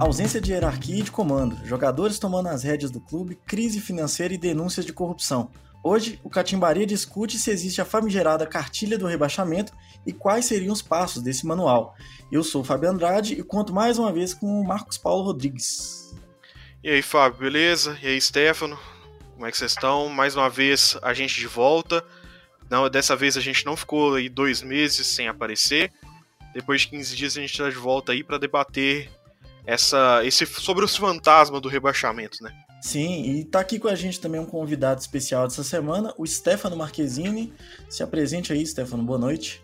Ausência de hierarquia e de comando, jogadores tomando as rédeas do clube, crise financeira e denúncias de corrupção. Hoje, o Catimbaria discute se existe a famigerada cartilha do rebaixamento e quais seriam os passos desse manual. Eu sou o Fábio Andrade e conto mais uma vez com o Marcos Paulo Rodrigues. E aí, Fábio, beleza? E aí, Stefano? Como é que vocês estão? Mais uma vez, a gente de volta. Não, dessa vez a gente não ficou aí dois meses sem aparecer. Depois de 15 dias a gente está de volta aí para debater essa, esse, sobre os fantasmas do rebaixamento, né? Sim, e tá aqui com a gente também um convidado especial dessa semana, o Stefano Marquezini. Se apresente aí, Stefano, boa noite.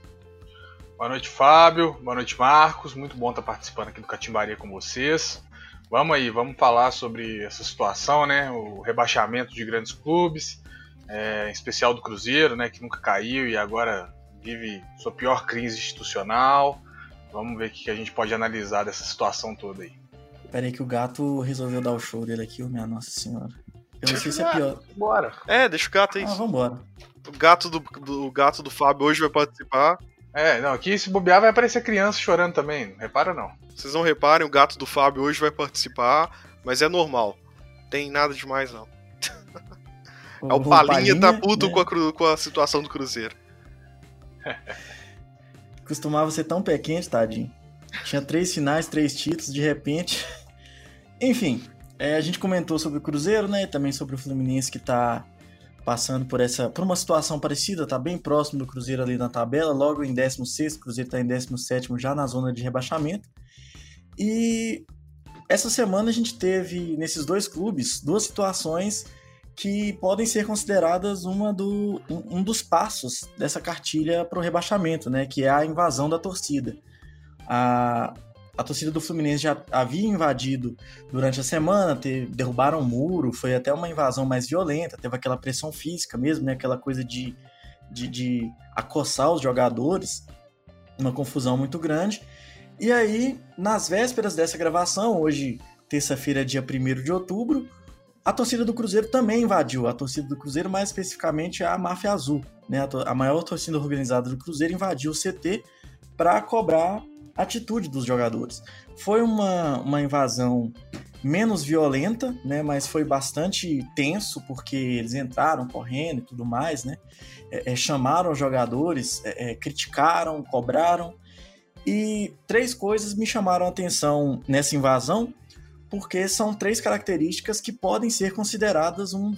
Boa noite, Fábio. Boa noite, Marcos. Muito bom estar participando aqui do Catimbaria com vocês. Vamos aí, vamos falar sobre essa situação, né? O rebaixamento de grandes clubes, é, em especial do Cruzeiro, né? Que nunca caiu e agora vive sua pior crise institucional. Vamos ver o que a gente pode analisar dessa situação toda aí. Peraí que o gato resolveu dar o show dele aqui, minha nossa senhora. Eu não sei se é pior. Bora. É, deixa o gato aí. Ah, vambora. O gato do, do, o gato do Fábio hoje vai participar. É, não, aqui se bobear vai aparecer criança chorando também, não repara não. Vocês não reparem, o gato do Fábio hoje vai participar, mas é normal. Tem nada demais não. O, é o Palinha, Palinha tá puto né? com, a, com a situação do Cruzeiro. Costumava ser tão pé quente, tadinho. Tinha três finais, três títulos, de repente. Enfim, é, a gente comentou sobre o Cruzeiro, né? E também sobre o Fluminense que tá passando por essa por uma situação parecida, tá bem próximo do Cruzeiro ali na tabela, logo em 16, o Cruzeiro tá em 17 já na zona de rebaixamento. E essa semana a gente teve nesses dois clubes duas situações que podem ser consideradas uma do, um, um dos passos dessa cartilha para o rebaixamento, né, que é a invasão da torcida. A, a torcida do Fluminense já havia invadido durante a semana, te, derrubaram um muro, foi até uma invasão mais violenta, teve aquela pressão física mesmo, né, aquela coisa de, de, de acossar os jogadores, uma confusão muito grande. E aí, nas vésperas dessa gravação, hoje, terça-feira, dia 1 de outubro, a torcida do Cruzeiro também invadiu. A torcida do Cruzeiro, mais especificamente a Máfia Azul, né? a, a maior torcida organizada do Cruzeiro, invadiu o CT para cobrar atitude dos jogadores. Foi uma, uma invasão menos violenta, né, mas foi bastante tenso porque eles entraram correndo e tudo mais, né, é, é, chamaram os jogadores, é, é criticaram, cobraram e três coisas me chamaram a atenção nessa invasão porque são três características que podem ser consideradas um,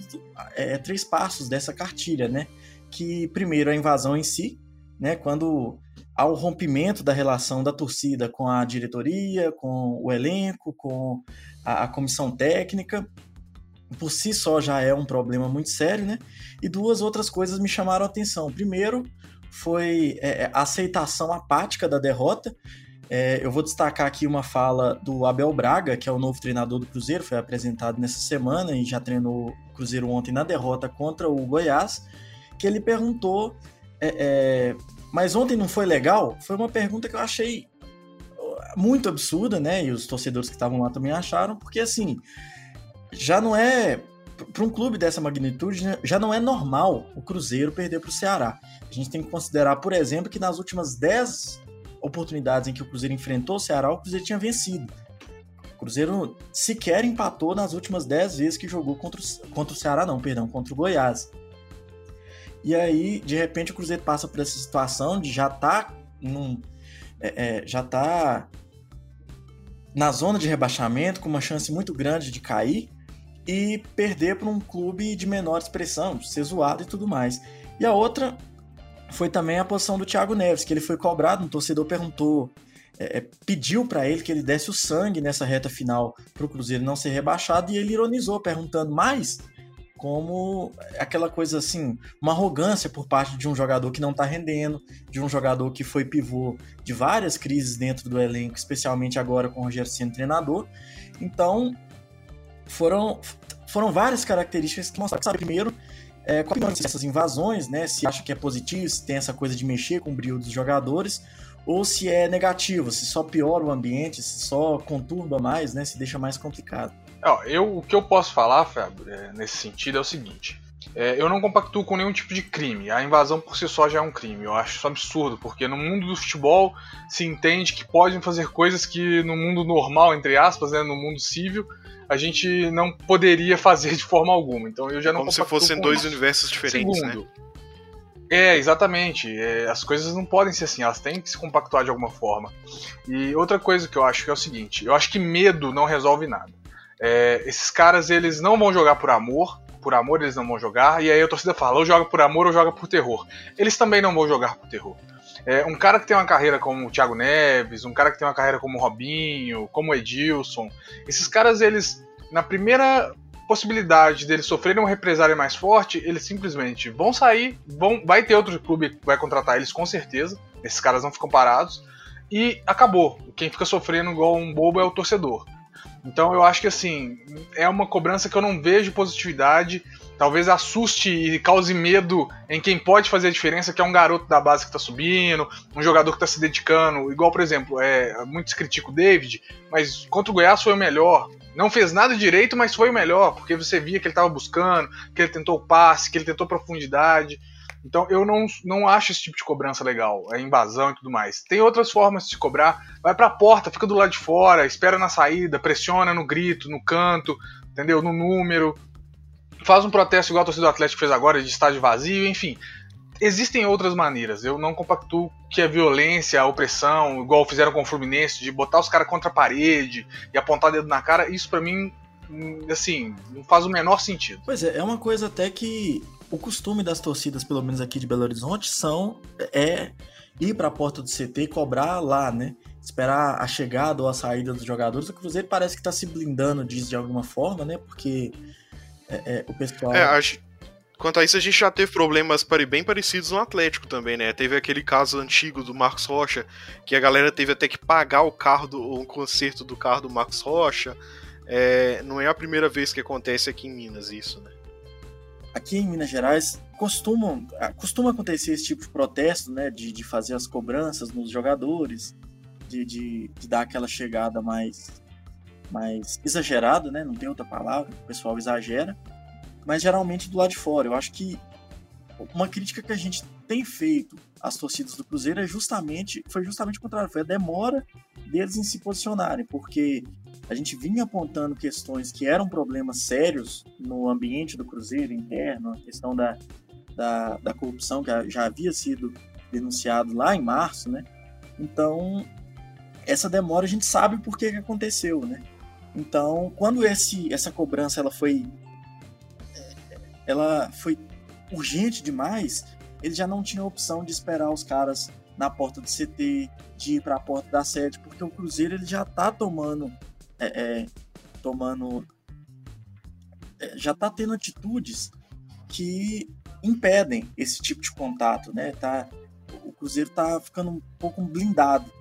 é, três passos dessa cartilha, né, que primeiro a invasão em si, né, quando ao rompimento da relação da torcida com a diretoria, com o elenco, com a, a, comissão técnica. Por si só já é um problema muito sério, né? E duas outras coisas me chamaram a atenção. Primeiro foi é, é, a aceitação apática da derrota. É, eu vou destacar aqui uma fala do Abel Braga, que é o novo treinador do Cruzeiro, foi apresentado nessa semana e já treinou o Cruzeiro ontem na derrota contra o Goiás, que ele perguntou é, é mas ontem não foi legal? Foi uma pergunta que eu achei muito absurda, né? E os torcedores que estavam lá também acharam, porque assim, já não é. Para um clube dessa magnitude, né, já não é normal o Cruzeiro perder para o Ceará. A gente tem que considerar, por exemplo, que nas últimas 10 oportunidades em que o Cruzeiro enfrentou o Ceará, o Cruzeiro tinha vencido. O Cruzeiro sequer empatou nas últimas 10 vezes que jogou contra o, contra o Ceará, não, perdão, contra o Goiás. E aí, de repente, o Cruzeiro passa por essa situação de já tá num, é, é, já tá na zona de rebaixamento, com uma chance muito grande de cair e perder para um clube de menor expressão, ser zoado e tudo mais. E a outra foi também a posição do Thiago Neves, que ele foi cobrado, um torcedor perguntou, é, é pediu para ele que ele desse o sangue nessa reta final para o Cruzeiro não ser rebaixado, e ele ironizou, perguntando, mais como aquela coisa assim, uma arrogância por parte de um jogador que não está rendendo, de um jogador que foi pivô de várias crises dentro do elenco, especialmente agora com o Rogério sendo treinador. Então, foram, foram várias características que mostraram, primeiro, é, qual é essas invasões, né, se acha que é positivo, se tem essa coisa de mexer com o brilho dos jogadores, ou se é negativo, se só piora o ambiente, se só conturba mais, né, se deixa mais complicado. Eu, o que eu posso falar, Fábio, é, nesse sentido é o seguinte: É, eu não compactuo com nenhum tipo de crime. A invasão por si só já é um crime. Eu acho isso absurdo, porque no mundo do futebol se entende que podem fazer coisas que no mundo normal, entre aspas, né, no mundo civil, a gente não poderia fazer de forma alguma. Então eu já não Como se fossem dois universos diferentes, né? Segundo, né? É, exatamente. É, as coisas não podem ser assim, elas têm que se compactuar de alguma forma. E outra coisa que eu acho que é o seguinte: eu acho que medo não resolve nada. É, esses caras, eles não vão jogar por amor, por amor eles não vão jogar, e aí a torcida fala, ou joga por amor ou joga por terror. Eles também não vão jogar por terror. É, um cara que tem uma carreira como o Thiago Neves, um cara que tem uma carreira como o Robinho, como o Edilson, esses caras, eles, na primeira possibilidade deles sofrerem uma represália mais forte, eles simplesmente vão sair, vão, vai ter outro clube que vai contratar eles com certeza, esses caras não ficam parados, e acabou. Quem fica sofrendo igual um bobo é o torcedor. Então eu acho que assim, é uma cobrança que eu não vejo positividade, talvez assuste e cause medo em quem pode fazer a diferença, que é um garoto da base que está subindo, um jogador que está se dedicando, igual por exemplo, é, muitos criticam o David, mas contra o Goiás foi o melhor, não fez nada direito, mas foi o melhor, porque você via que ele estava buscando, que ele tentou o passe, que ele tentou profundidade. Então eu não, não acho esse tipo de cobrança legal, é invasão e tudo mais. Tem outras formas de se cobrar. Vai pra porta, fica do lado de fora, espera na saída, pressiona no grito, no canto, entendeu? No número. Faz um protesto igual a torcida do Atlético fez agora, de estádio vazio, enfim. Existem outras maneiras. Eu não compactuo que a violência, a opressão, igual fizeram com o Fluminense, de botar os caras contra a parede e apontar dedo na cara, isso para mim, hum, assim, não faz o menor sentido. Pois é, é uma coisa até que o costume das torcidas, pelo menos aqui de Belo Horizonte, são é ir para a porta do CT e cobrar lá, né? Esperar a chegada ou a saída dos jogadores. O Cruzeiro parece que está se blindando disso de alguma forma, né? Porque é, é, o pessoal. É, acho. Quanto a isso, a gente já teve problemas bem parecidos no Atlético também, né? Teve aquele caso antigo do Marcos Rocha, que a galera teve até que pagar o carro do um conserto do carro do Marcos Rocha. É, não é a primeira vez que acontece aqui em Minas isso, né? Aqui em Minas Gerais costumam, ah, costuma acontecer esse tipo de protesto, né, de, de fazer as cobranças nos jogadores, de, de, de dar aquela chegada mais, mais exagerada, né, não tem outra palavra, o pessoal exagera, mas geralmente do lado de fora. Eu acho que uma crítica que a gente tem feito às torcidas do Cruzeiro é justamente, foi justamente o contrário, foi a demora deles em se posicionarem, porque a gente vinha apontando questões que eram problemas sérios no ambiente do Cruzeiro interno, a questão da, da, da corrupção que já havia sido denunciado lá em março, né? Então, essa demora a gente sabe por que, que aconteceu, né? Então, quando esse, essa cobrança ela foi ela foi urgente demais, ele já não tinha opção de esperar os caras na porta do CT, de ir para a porta da sede, porque o Cruzeiro ele já está tomando é, é, tomando. É, já está tendo atitudes que impedem esse tipo de contato, né? Tá, o Cruzeiro está ficando um pouco blindado.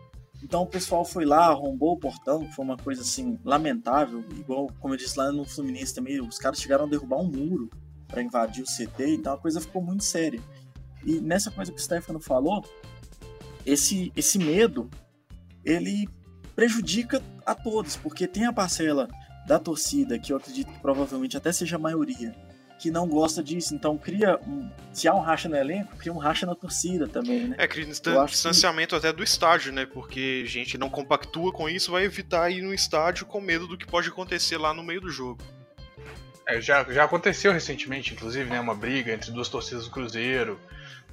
Então o pessoal foi lá, arrombou o portão, que foi uma coisa assim lamentável, igual como eu disse lá no Fluminense também, os caras chegaram a derrubar um muro para invadir o CT, então a coisa ficou muito séria. E nessa coisa que o Stefano falou, esse esse medo, ele prejudica a todos, porque tem a parcela da torcida, que eu acredito que provavelmente até seja a maioria, que não gosta disso. Então cria um. Se há um racha no elenco, cria um racha na torcida também, né? É, cria distanciamento que... até do estádio, né? Porque a gente não compactua com isso, vai evitar ir no estádio com medo do que pode acontecer lá no meio do jogo. É, já, já aconteceu recentemente, inclusive, né? Uma briga entre duas torcidas do Cruzeiro.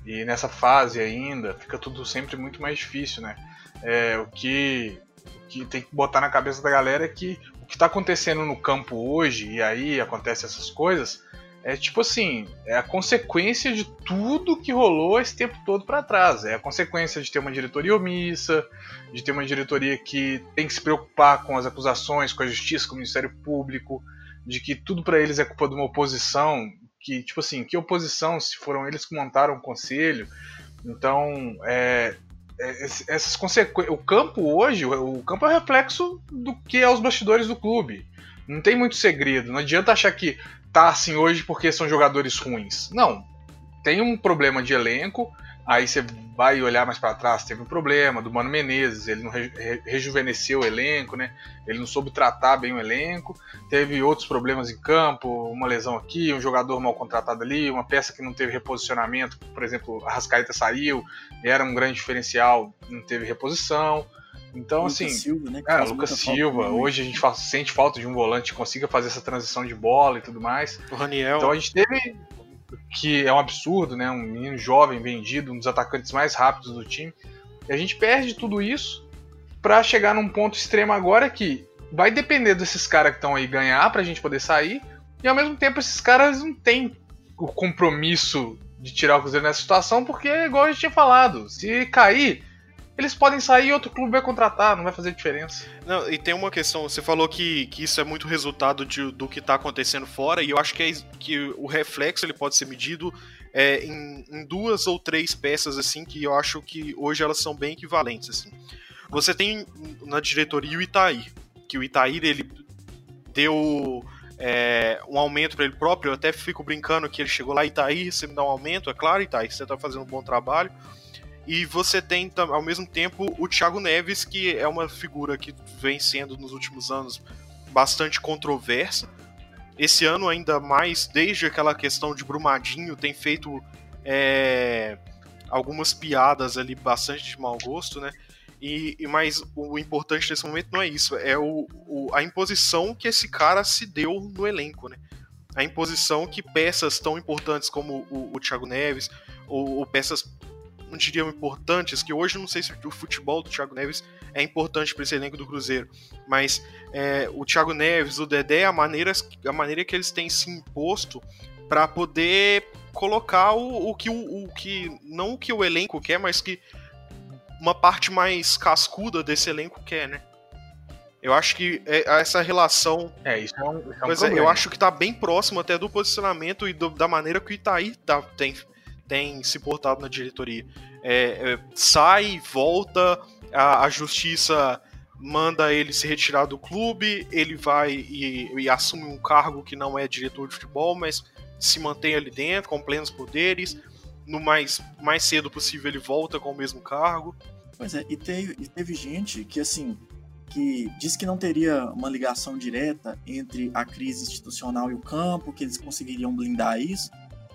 E nessa fase ainda, fica tudo sempre muito mais difícil, né? É, o que que tem que botar na cabeça da galera é que o que está acontecendo no campo hoje, e aí acontece essas coisas, é tipo assim, é a consequência de tudo que rolou esse tempo todo para trás. É a consequência de ter uma diretoria omissa, de ter uma diretoria que tem que se preocupar com as acusações, com a justiça, com o Ministério Público, de que tudo para eles é culpa de uma oposição, que tipo assim, que oposição se foram eles que montaram o conselho. Então, é, essas consequências. O campo hoje, o campo é reflexo do que é os bastidores do clube. Não tem muito segredo. Não adianta achar que tá assim hoje porque são jogadores ruins. Não. Tem um problema de elenco, Aí você vai olhar mais para trás, teve um problema do Mano Menezes, ele não re rejuvenesceu o elenco, né? Ele não soube tratar bem o elenco. Teve outros problemas em campo, uma lesão aqui, um jogador mal contratado ali, uma peça que não teve reposicionamento, por exemplo, a Rascaeta saiu, era um grande diferencial, não teve reposição. Então, Lucas assim, Silva, né, é, Lucas Silva, hoje a gente faz, sente falta de um volante que consiga fazer essa transição de bola e tudo mais. O Raniel. Então a gente teve que é um absurdo, né? Um menino jovem vendido, um dos atacantes mais rápidos do time. E a gente perde tudo isso para chegar num ponto extremo agora que vai depender desses caras que estão aí ganhar pra gente poder sair. E ao mesmo tempo esses caras não têm o compromisso de tirar o Cruzeiro nessa situação, porque igual a gente tinha falado, se cair, eles podem sair e outro clube vai contratar, não vai fazer diferença. Não, e tem uma questão, você falou que, que isso é muito resultado de, do que está acontecendo fora, e eu acho que, é, que o reflexo ele pode ser medido é, em, em, duas ou três peças, assim, que eu acho que hoje elas são bem equivalentes, assim. Você tem na diretoria o Itaí, que o Itaí, ele deu é, um aumento para ele próprio, eu até fico brincando que ele chegou lá, Itaí, você me dá um aumento, é claro, Itaí, você está fazendo um bom trabalho, e você tem, ao mesmo tempo, o Thiago Neves, que é uma figura que vem sendo nos últimos anos bastante controversa. Esse ano, ainda mais, desde aquela questão de Brumadinho, tem feito é, algumas piadas ali bastante de mau gosto, né? E, mas o importante nesse momento não é isso, é o, o, a imposição que esse cara se deu no elenco, né? A imposição que peças tão importantes como o, o Thiago Neves, ou, ou peças não diriam importantes, que hoje não sei se o futebol do Thiago Neves é importante para esse elenco do Cruzeiro, mas é, o Thiago Neves, o Dedé, a maneira, a maneira que eles têm se imposto para poder colocar o, o que o, o, que não o que o elenco quer, mas que uma parte mais cascuda desse elenco quer, né? Eu acho que é, essa relação. É, isso é um, isso é um problema. É, eu acho que tá bem próximo até do posicionamento e do, da maneira que o Itaí tá, tem tem se portado na diretoria. É, é, sai, volta, a, a, justiça manda ele se retirar do clube, ele vai e, e, assume um cargo que não é diretor de futebol, mas se mantém ali dentro com plenos poderes. No mais, mais cedo possível ele volta com o mesmo cargo. Pois é, e teve, e teve gente que assim que disse que não teria uma ligação direta entre a crise institucional e o campo, que eles conseguiriam blindar isso.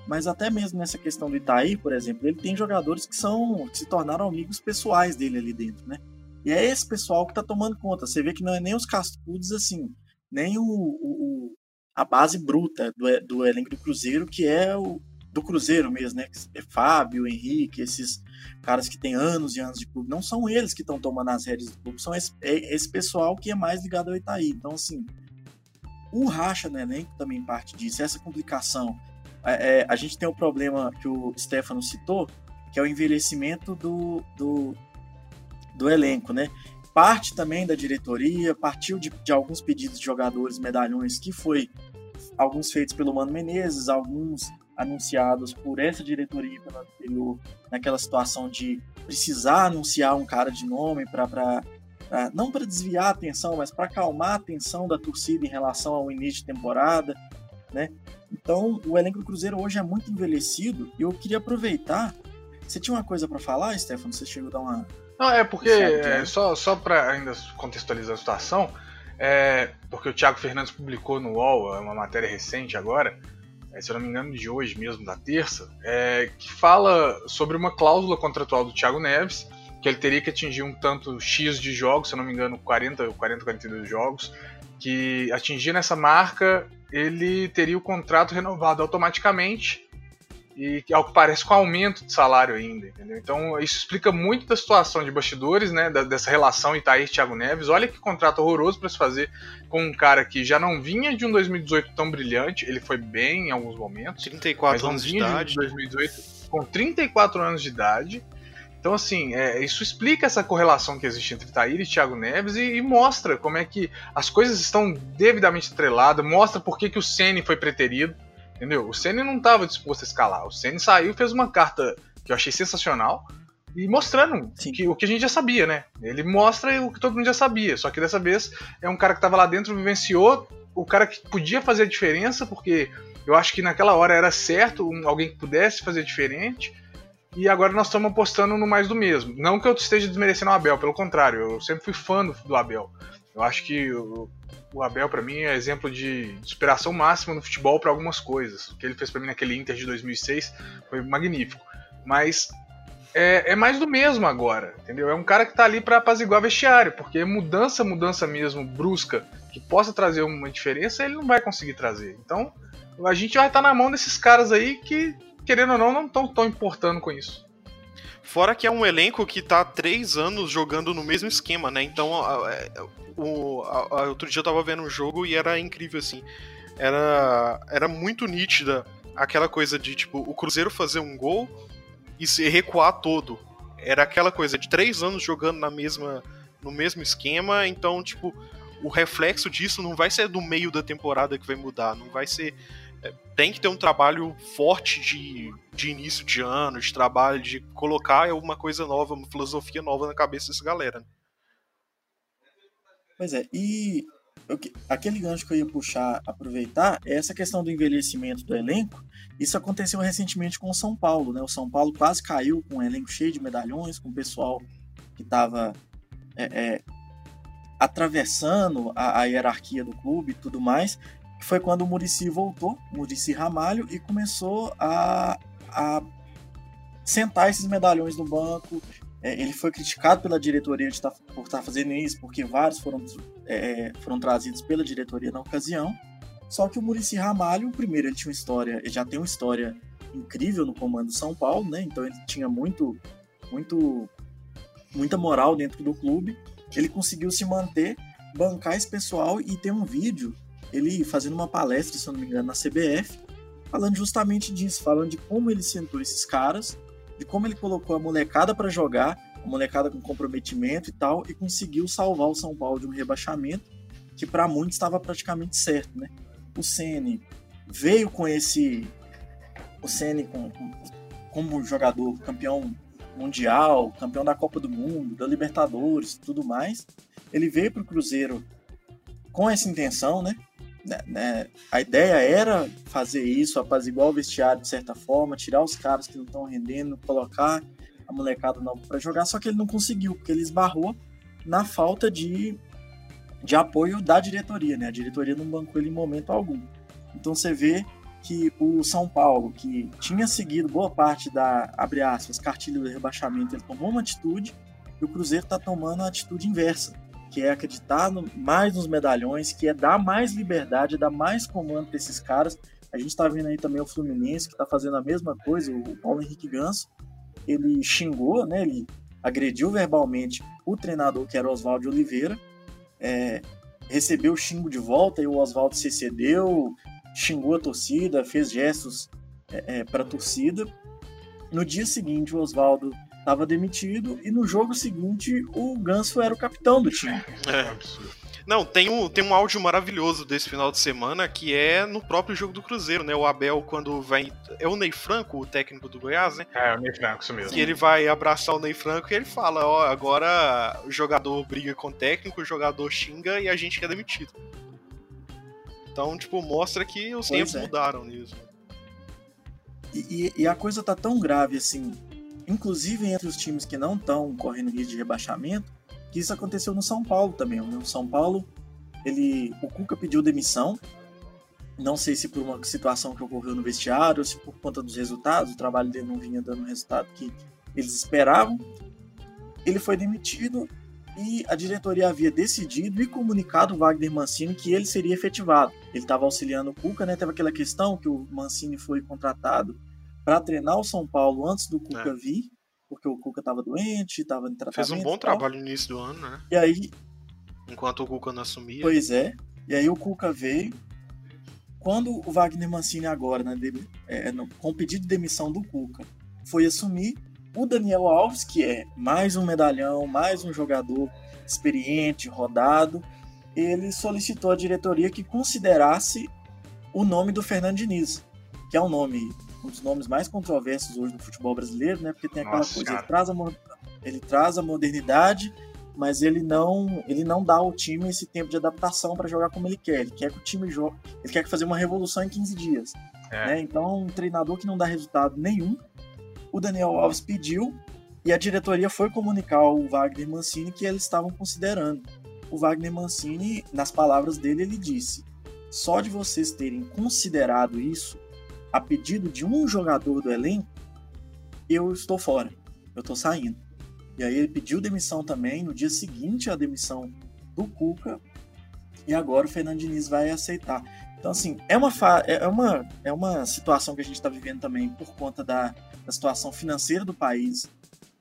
Mas até mesmo nessa questão do Itaí, por exemplo, ele tem jogadores que são que se tornaram amigos pessoais dele ali dentro, né? E é esse pessoal que tá tomando conta. Você vê que não é nem os cascudos assim, nem o, o a base bruta do, do elenco do Cruzeiro, que é o do Cruzeiro mesmo, né? É Fábio, Henrique, esses caras que têm anos e anos de clube. Não são eles que estão tomando as rédeas do clube, são esse, é esse pessoal que é mais ligado ao Itaí. Então, assim, o racha no elenco também parte disso, essa complicação é, é, a gente tem o um problema que o Stefano citou, que é o envelhecimento do, do, do elenco, né? Parte também da diretoria, partiu de, de alguns pedidos de jogadores, medalhões, que foi alguns feitos pelo Mano Menezes, alguns anunciados por essa diretoria pela anterior, naquela situação de precisar anunciar um cara de nome para não para desviar a atenção, mas para acalmar a atenção da torcida em relação ao início de temporada, né? Então, o elenco do Cruzeiro hoje é muito envelhecido e eu queria aproveitar. Você tinha uma coisa para falar, Stefano? Você chegou a dar uma. Não, é porque, é, só, só para ainda contextualizar a situação, é, porque o Thiago Fernandes publicou no UOL é uma matéria recente agora, é, se eu não me engano, de hoje mesmo, da terça, é, que fala sobre uma cláusula contratual do Thiago Neves, que ele teria que atingir um tanto X de jogos, se eu não me engano, 40 ou 40, 42 jogos, que atingindo essa marca ele teria o contrato renovado automaticamente e ao que parece com aumento de salário ainda, entendeu? Então isso explica muito da situação de bastidores, né, da, dessa relação Itaí e Thiago Neves. Olha que contrato horroroso para se fazer com um cara que já não vinha de um 2018 tão brilhante, ele foi bem em alguns momentos, 34 anos de idade, de 2018 com 34 anos de idade então, assim, é, isso explica essa correlação que existe entre Taíra e Thiago Neves e, e, mostra como é que as coisas estão devidamente estreladas, mostra por que, que o Ceni foi preterido, entendeu? O Ceni não estava disposto a escalar. O Ceni saiu fez uma carta que eu achei sensacional e mostrando que, o que a gente já sabia, né? Ele mostra o que todo mundo já sabia, só que dessa vez é um cara que estava lá dentro, vivenciou, o cara que podia fazer a diferença, porque eu acho que naquela hora era certo um, alguém que pudesse fazer diferente e agora nós estamos apostando no mais do mesmo. Não que eu esteja desmerecendo o Abel, pelo contrário, eu sempre fui fã do, do Abel. Eu acho que o, o Abel, para mim, é exemplo de, de inspiração máxima no futebol para algumas coisas. O que ele fez para mim naquele Inter de 2006 foi magnífico. Mas é, é, mais do mesmo agora, entendeu? É um cara que tá ali para apaziguar vestiário, porque mudança, mudança mesmo, brusca, que possa trazer uma diferença, ele não vai conseguir trazer. Então, a gente vai estar tá na mão desses caras aí que querendo ou não, não estão tão importando com isso. Fora que é um elenco que tá há três anos jogando no mesmo esquema, né? Então, o, a, a, outro dia eu tava vendo um jogo e era incrível, assim. Era, era muito nítida aquela coisa de, tipo, o Cruzeiro fazer um gol e se recuar todo. Era aquela coisa de três anos jogando na mesma, no mesmo esquema, então, tipo, o reflexo disso não vai ser do meio da temporada que vai mudar, não vai ser tem que ter um trabalho forte de, de início de ano, de trabalho, de colocar uma coisa nova, uma filosofia nova na cabeça dessa galera. Né? Pois é, e aquele gancho que eu ia puxar, aproveitar, é essa questão do envelhecimento do elenco. Isso aconteceu recentemente com o São Paulo, né? O São Paulo quase caiu com um elenco cheio de medalhões, com o pessoal que estava é, é, atravessando a, a, hierarquia do clube e tudo mais foi quando o Murici voltou, Murici Ramalho, e começou a, a sentar esses medalhões no banco. É, ele foi criticado pela diretoria tá, por estar tá fazendo isso, porque vários foram, é, foram trazidos pela diretoria na ocasião. Só que o Murici Ramalho, primeiro, ele tinha uma história, ele já tem uma história incrível no comando do São Paulo, né? Então ele tinha muito, muito, muita moral dentro do clube. Ele conseguiu se manter, bancar esse pessoal e ter um vídeo ele fazendo uma palestra, se eu não me engano, na CBF, falando justamente disso, falando de como ele sentou esses caras, de como ele colocou a molecada para jogar, a molecada com comprometimento e tal, e conseguiu salvar o São Paulo de um rebaixamento que para muitos estava praticamente certo, né? O Ceni veio com esse o Ceni com, com, como jogador campeão mundial, campeão da Copa do Mundo, da Libertadores, tudo mais. Ele veio para o Cruzeiro com essa intenção, né? Né, né, a ideia era fazer isso, apaziguar o vestiário de certa forma, tirar os caras que não estão rendendo, colocar a molecada nova para jogar, só que ele não conseguiu, porque ele esbarrou na falta de, de apoio da diretoria, né? A diretoria não bancou ele em momento algum. Então você vê que o São Paulo, que tinha seguido boa parte da, abre aspas, cartilha do rebaixamento, ele tomou uma atitude e o Cruzeiro está tomando a atitude inversa que é acreditar no, mais nos medalhões, que é dar mais liberdade, dar mais comando para esses caras. A gente está vendo aí também o Fluminense, que está fazendo a mesma coisa, o Paulo Henrique Ganso. Ele xingou, né, ele agrediu verbalmente o treinador, que era Oswaldo Oliveira, é, recebeu o xingo de volta e o Oswaldo se cedeu, xingou a torcida, fez gestos é, é, para a torcida. No dia seguinte, o Oswaldo estava demitido e no jogo seguinte o Ganso era o capitão do time. É. Não, tem um, tem um áudio maravilhoso desse final de semana que é no próprio jogo do Cruzeiro, né? O Abel, quando vai. É o Ney Franco, o técnico do Goiás, né? É, o Ney Franco, isso mesmo. Que ele vai abraçar o Ney Franco e ele fala: Ó, agora o jogador briga com o técnico, o jogador xinga e a gente quer demitido. Então, tipo, mostra que os pois tempos é. mudaram nisso. E, e, e, a coisa tá tão grave assim inclusive entre os times que não estão correndo risco de rebaixamento, que isso aconteceu no São Paulo também. No São Paulo, ele, o Cuca pediu demissão, não sei se por uma situação que ocorreu no vestiário ou se por conta dos resultados, o trabalho dele não vinha dando o resultado que eles esperavam. Ele foi demitido e a diretoria havia decidido e comunicado o Wagner Mancini que ele seria efetivado. Ele estava auxiliando o Cuca, né? Teve aquela questão que o Mancini foi contratado para treinar o São Paulo antes do Cuca é. vir, porque o Cuca estava doente, estava em tratamento. Fez um bom trabalho no início do ano, né? E aí. Enquanto o Cuca não assumia. Pois é. E aí o Cuca veio. Quando o Wagner Mancini agora, né, de, é, no, com o pedido de demissão do Cuca, foi assumir, o Daniel Alves, que é mais um medalhão, mais um jogador experiente, rodado, ele solicitou à diretoria que considerasse o nome do Fernando Diniz, que é um nome um dos nomes mais controversos hoje do futebol brasileiro, né? Porque tem aquela Nossa, coisa, ele traz, a, ele traz a modernidade, mas ele não, ele não dá ao time esse tempo de adaptação para jogar como ele quer. Ele quer que o time jogue, ele quer fazer uma revolução em 15 dias. É. Né? Então, um treinador que não dá resultado nenhum, o Daniel Alves pediu e a diretoria foi comunicar ao Wagner Mancini que eles estavam considerando. O Wagner Mancini, nas palavras dele, ele disse: só de vocês terem considerado isso, a pedido de um jogador do elenco, eu estou fora, eu estou saindo. E aí ele pediu demissão também, no dia seguinte a demissão do Cuca, e agora o Fernando Diniz vai aceitar. Então, assim, é uma, é uma, é uma situação que a gente está vivendo também por conta da, da situação financeira do país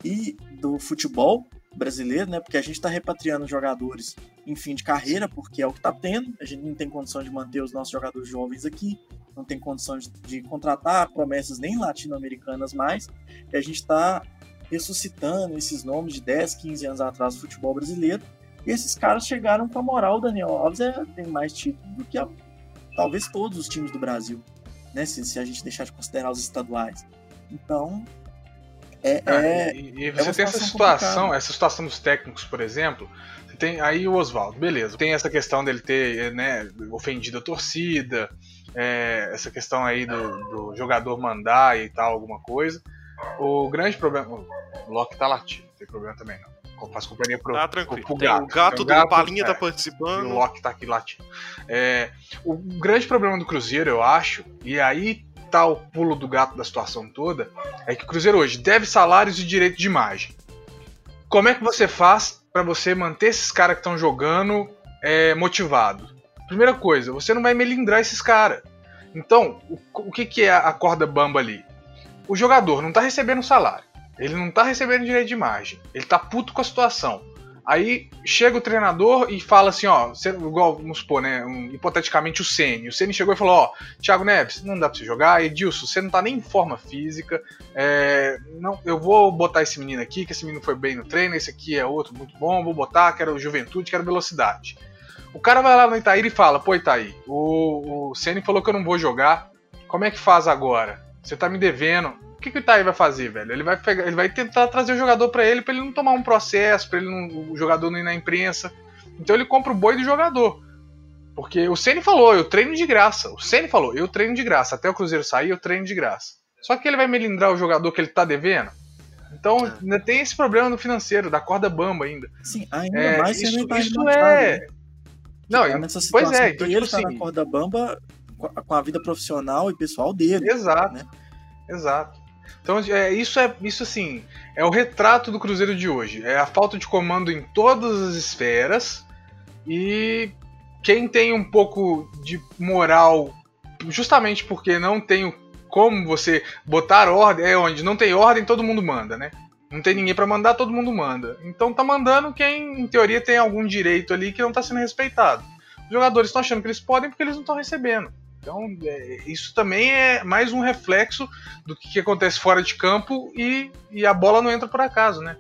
e do futebol brasileiro, né? Porque a gente está repatriando jogadores em fim de carreira, porque é o que está tendo. A gente não tem condição de manter os nossos jogadores jovens aqui, não tem condição de, contratar promessas nem latino-americanas mais. E a gente está ressuscitando esses nomes de 10, 15 anos atrás do futebol brasileiro. E esses caras chegaram com a moral. O Daniel Alves é, tem mais título do que a talvez todos os times do Brasil, né? Se, se a gente deixar de considerar os estaduais. Então, é, ah, é, e, e, você é tem essa situação, complicada. essa situação dos técnicos, por exemplo. Tem aí o Oswaldo, beleza. Tem essa questão dele ter né, ofendido a torcida, é, essa questão aí do, do, jogador mandar e tal, alguma coisa. O grande problema. O Loki tá latindo, não tem problema também não faz companhia pro, tá tranquilo. Pro, pro gato. o gato, gato do Palinha tá é, tá participando. E o Loki tá aqui latindo. É, o grande problema do Cruzeiro, eu acho, e aí tá o pulo do gato da situação toda, é que o Cruzeiro hoje deve salários e direito de imagem. Como é que você faz para você manter esses caras que estão jogando é, motivados? Primeira coisa, você não vai melindrar esses caras. Então, o, o que, que é a corda bamba ali? O jogador não tá recebendo salário. Ele não tá recebendo direito de imagem. Ele tá puto com a situação. Aí chega o treinador e fala assim, ó, igual, vamos supor, né, um, hipoteticamente o Ceni. O Ceni chegou e falou, ó, Thiago Neves, não dá pra você jogar, Edilson, você não tá nem em forma física, é, não, eu vou botar esse menino aqui, que esse menino foi bem no treino, esse aqui é outro muito bom, vou botar, quero juventude, quero velocidade. O cara vai lá no Itaí e fala, pô Itaí, o, o Ceni falou que eu não vou jogar, como é que faz agora? Você tá me devendo, o que, que o Itaí vai fazer, velho? Ele vai, pegar, ele vai tentar trazer o jogador para ele, para ele não tomar um processo, para ele não, o jogador não ir na imprensa. Então ele compra o boi do jogador. Porque o Ceni falou, eu treino de graça. O Ceni falou, eu treino de graça. Até o Cruzeiro sair, eu treino de graça. Só que ele vai melindrar o jogador que ele tá devendo. Então é. ainda tem esse problema no financeiro, da corda bamba ainda. Sim, ainda é, mais isso, isso é. Né? Não, tá nessa pois é, então, ele tipo tá assim... na corda bamba com a vida profissional e pessoal dele. Exato. Né? Exato. Então, é, isso é isso assim, é o retrato do Cruzeiro de hoje. É a falta de comando em todas as esferas e quem tem um pouco de moral, justamente porque não tem como você botar ordem, é onde não tem ordem, todo mundo manda, né? Não tem ninguém para mandar, todo mundo manda. Então tá mandando quem, em teoria, tem algum direito ali que não tá sendo respeitado. Os jogadores estão achando que eles podem porque eles não estão recebendo. Então, é, isso também é mais um reflexo do que, que, acontece fora de campo e, e a bola não entra por acaso, né?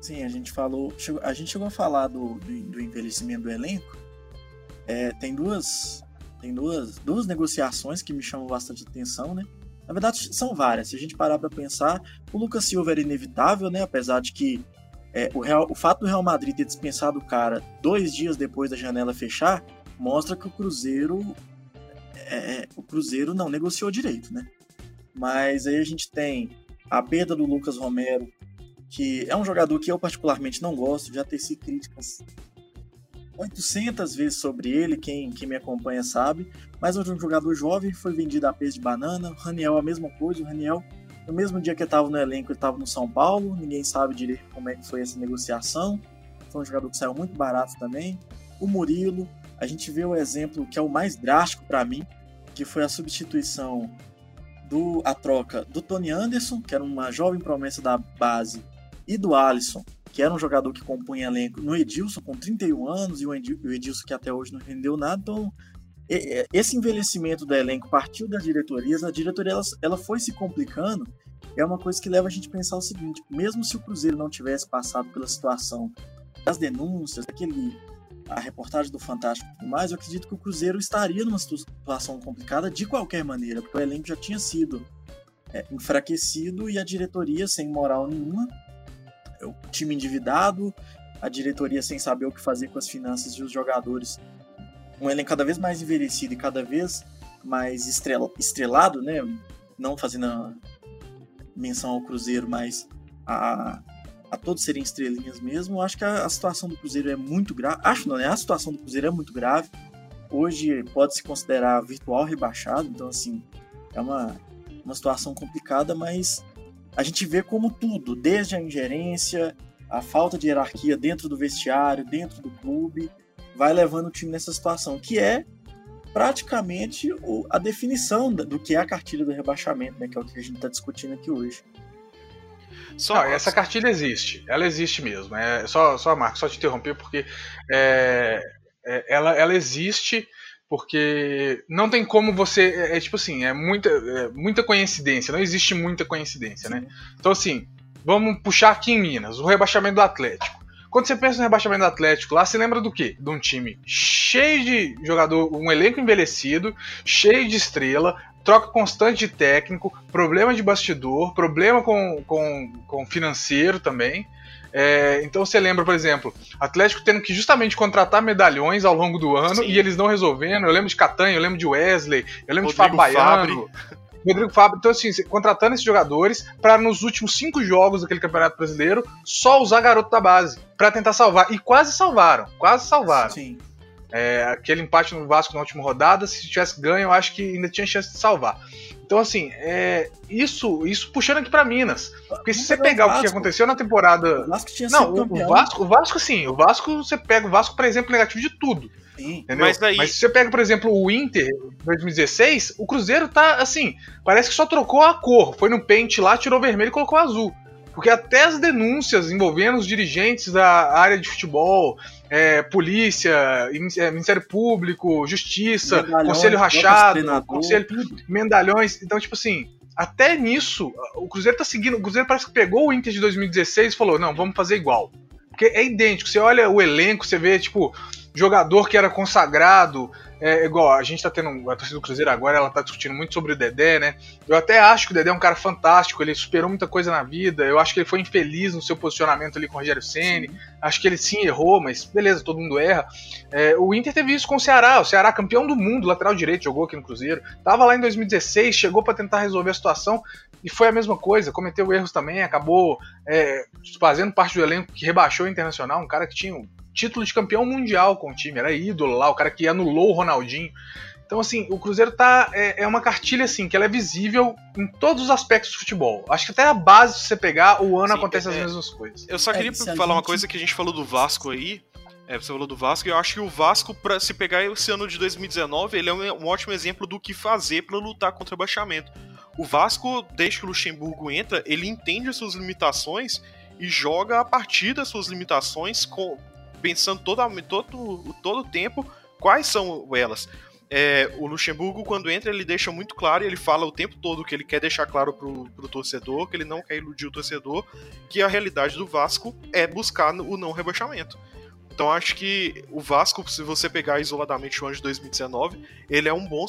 Sim, a gente falou. A gente chegou a falar do, do, do envelhecimento do elenco. É, tem duas. Tem duas, duas negociações que me chamam bastante atenção, né? Na verdade, são várias. Se a gente parar para pensar, o Lucas Silva era inevitável, né? Apesar de que é, o, Real, o fato do Real Madrid ter dispensado o cara dois dias depois da janela fechar mostra que o Cruzeiro é, é, o Cruzeiro não negociou direito, né? Mas aí a gente tem a perda do Lucas Romero, que é um jogador que eu particularmente não gosto, já teci críticas 800 vezes sobre ele, quem, quem me acompanha sabe, mas é um jogador jovem, foi vendido a peso de banana, o Raniel a mesma coisa, o Raniel no mesmo dia que ele estava no elenco, ele estava no São Paulo, ninguém sabe direito como é que foi essa negociação, foi um jogador que saiu muito barato também, o Murilo, a gente vê o exemplo que é o mais drástico para mim, que foi a substituição do a troca do Tony Anderson, que era uma jovem promessa da base, e do Alisson, que era um jogador que compunha elenco, no Edilson com 31 anos e o Edilson que até hoje não rendeu nada. Então, esse envelhecimento do elenco partiu das diretorias, a diretoria ela, ela foi se complicando. É uma coisa que leva a gente a pensar o seguinte: mesmo se o Cruzeiro não tivesse passado pela situação das denúncias, daquele a reportagem do Fantástico e tudo mais, eu acredito que o Cruzeiro estaria numa situação complicada de qualquer maneira, porque o elenco já tinha sido é, enfraquecido e a diretoria sem moral nenhuma, o time endividado, a diretoria sem saber o que fazer com as finanças e os jogadores, um elenco cada vez mais envelhecido e cada vez mais estrelado, né? Não fazendo menção ao Cruzeiro, mas a, a todos serem estrelinhas mesmo, acho que a, a situação do Cruzeiro é muito grave. Acho não, né? A situação do Cruzeiro é muito grave. Hoje pode se considerar virtual rebaixado, então assim, é uma, uma situação complicada, mas a gente vê como tudo, desde a ingerência, a falta de hierarquia dentro do vestiário, dentro do clube, vai levando o time nessa situação, que é praticamente a definição do que é a cartilha do rebaixamento, né, que é o que a gente está discutindo aqui hoje. Só Não, essa cartilha existe, ela existe mesmo. É só, só Marcos, só te interromper porque é, é, ela, ela existe porque não tem como você. É, é tipo assim, é muita, é muita coincidência, não existe muita coincidência, né? Então, assim, vamos puxar aqui em Minas, o rebaixamento do Atlético. Quando você pensa no rebaixamento do Atlético lá, você lembra do quê? De um time cheio de jogador, um elenco envelhecido, cheio de estrela, troca constante de técnico, problema de bastidor, problema com, com, com financeiro também. É, então você lembra, por exemplo, Atlético tendo que justamente contratar medalhões ao longo do ano Sim. e eles não resolvendo. Eu lembro de Catanha, eu lembro de Wesley, eu lembro Rodrigo de Fábio Baiano. Rodrigo Fábio, então assim, contratando esses jogadores para nos últimos cinco jogos daquele Campeonato Brasileiro só usar garoto da base para tentar salvar e quase salvaram, quase salvaram. Sim. É, aquele empate no Vasco na última rodada, se tivesse ganho, eu acho que ainda tinha chance de salvar. Então, assim, é, isso, isso puxando aqui para Minas. Porque se você pegar o, o que aconteceu na temporada. O Vasco tinha Não, o, o, Vasco, o Vasco, sim. O Vasco, você pega o Vasco, por exemplo, negativo de tudo. Sim, mas, daí... mas se você pega, por exemplo, o Inter 2016, o Cruzeiro tá assim. Parece que só trocou a cor. Foi no pente lá, tirou vermelho e colocou azul. Porque até as denúncias envolvendo os dirigentes da área de futebol, é, polícia, é, Ministério Público, Justiça, Conselho Rachado, Conselho Mendalhões. Então, tipo assim, até nisso, o Cruzeiro tá seguindo. O Cruzeiro parece que pegou o Inter de 2016 e falou: não, vamos fazer igual. Porque é idêntico. Você olha o elenco, você vê, tipo, jogador que era consagrado, é igual, a gente tá tendo. A torcida do Cruzeiro agora, ela tá discutindo muito sobre o Dedé, né? Eu até acho que o Dedé é um cara fantástico, ele superou muita coisa na vida. Eu acho que ele foi infeliz no seu posicionamento ali com o Rogério Senni. Acho que ele sim errou, mas beleza, todo mundo erra. É, o Inter teve isso com o Ceará. O Ceará, campeão do mundo, lateral direito, jogou aqui no Cruzeiro. Tava lá em 2016, chegou para tentar resolver a situação e foi a mesma coisa. Cometeu erros também, acabou é, fazendo parte do elenco que rebaixou o Internacional, um cara que tinha título de campeão mundial com o time, era ídolo lá, o cara que anulou o Ronaldinho. Então, assim, o Cruzeiro tá. É, é, uma cartilha, assim, que ela é visível em todos os aspectos do futebol. Acho que até a base, se você pegar, o ano Sim, acontece é, as mesmas coisas. Eu só queria é, falar gente... uma coisa que a gente falou do Vasco aí. É, você falou do Vasco, e eu acho que o Vasco, para se pegar esse ano de 2019, ele é um, um ótimo exemplo do que fazer para lutar contra o baixamento. O Vasco, desde que o Luxemburgo entra, ele entende as suas limitações e joga a partir das suas limitações com, pensando todo, todo, todo o tempo quais são elas. É, o Luxemburgo, quando entra, ele deixa muito claro, ele fala o tempo todo que ele quer deixar claro pro, pro torcedor, que ele não quer iludir o torcedor, que a realidade do Vasco é buscar o não rebaixamento. Então acho que o Vasco, se você pegar isoladamente o ano de 2019, ele é um bom,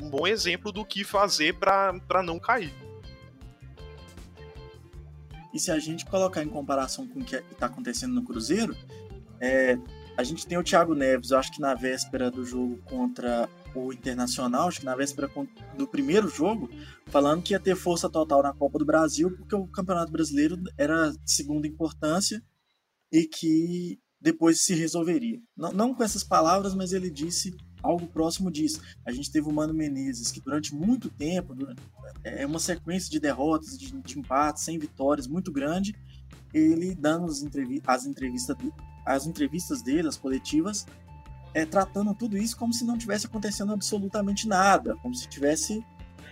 um bom exemplo do que fazer para não cair. E se a gente colocar em comparação com o que está acontecendo no Cruzeiro, é, a gente tem o Thiago Neves, eu acho que na véspera do jogo contra o Internacional, acho que na véspera do primeiro jogo, falando que ia ter força total na Copa do Brasil, porque o Campeonato Brasileiro era de segunda importância e que depois se resolveria. Não, não com essas palavras, mas ele disse algo próximo disso. A gente teve o Mano Menezes, que durante muito tempo, durante, é uma sequência de derrotas, de, de empates, sem vitórias, muito grande, ele dando as, entrevi as entrevistas as entrevistas dele, as coletivas, é, tratando tudo isso como se não tivesse acontecendo absolutamente nada, como se tivesse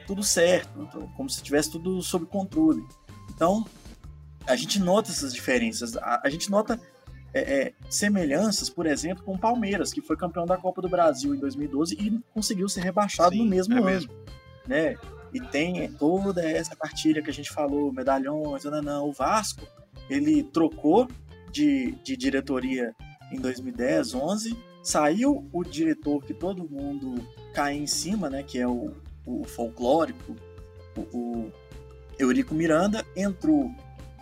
tudo certo, então, como se tivesse tudo sob controle. Então, a gente nota essas diferenças, a, a gente nota é, é, semelhanças, por exemplo, com o Palmeiras, que foi campeão da Copa do Brasil em 2012 e conseguiu ser rebaixado Sim, no mesmo é ano. Mesmo. Né? E tem toda essa cartilha que a gente falou, medalhões, não, não, o Vasco, ele trocou de, de diretoria em 2010, 11. Saiu o diretor que todo mundo cai em cima, né? Que é o, o folclórico, o, o Eurico Miranda. Entrou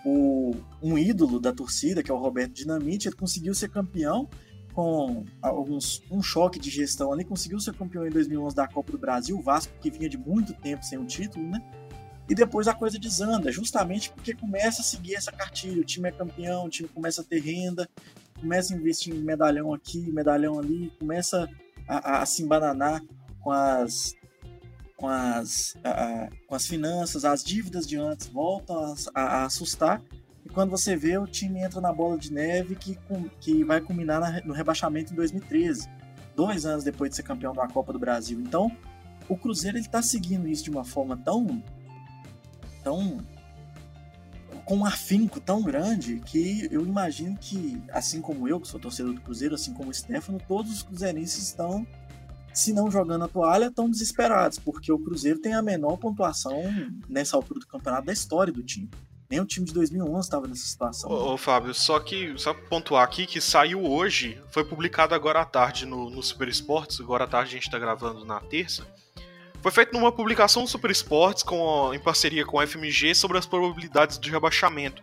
o, um ídolo da torcida, que é o Roberto Dinamite. Ele conseguiu ser campeão com alguns um choque de gestão ali, conseguiu ser campeão em 2011 da Copa do Brasil, o Vasco que vinha de muito tempo sem o título, né? E depois a coisa desanda, justamente porque começa a seguir essa cartilha. O time é campeão, o time começa a ter renda, começa a investir em medalhão aqui, medalhão ali, começa a, a, a se embananar com as, com as, a, com as finanças, as dívidas de antes voltam a, assustar. E quando você vê, o time entra na bola de neve que, que vai culminar na, no rebaixamento em 2013, dois anos depois de ser campeão da Copa do Brasil. Então, o Cruzeiro ele está seguindo isso de uma forma tão tão com um afinco tão grande que eu imagino que, assim como eu, que sou torcedor do Cruzeiro, assim como o Stefano, todos os cruzeirenses estão, se não jogando a toalha, estão desesperados, porque o Cruzeiro tem a menor pontuação nessa altura do campeonato da história do time. Nem o time de 2011 estava nessa situação. Ô, ô, Fábio, só que, só pontuar aqui que saiu hoje, foi publicado agora à tarde no, no Super Esportes, agora à tarde a gente está gravando na terça, foi feito numa publicação do Super Esportes com, em parceria com a FMG sobre as probabilidades de rebaixamento.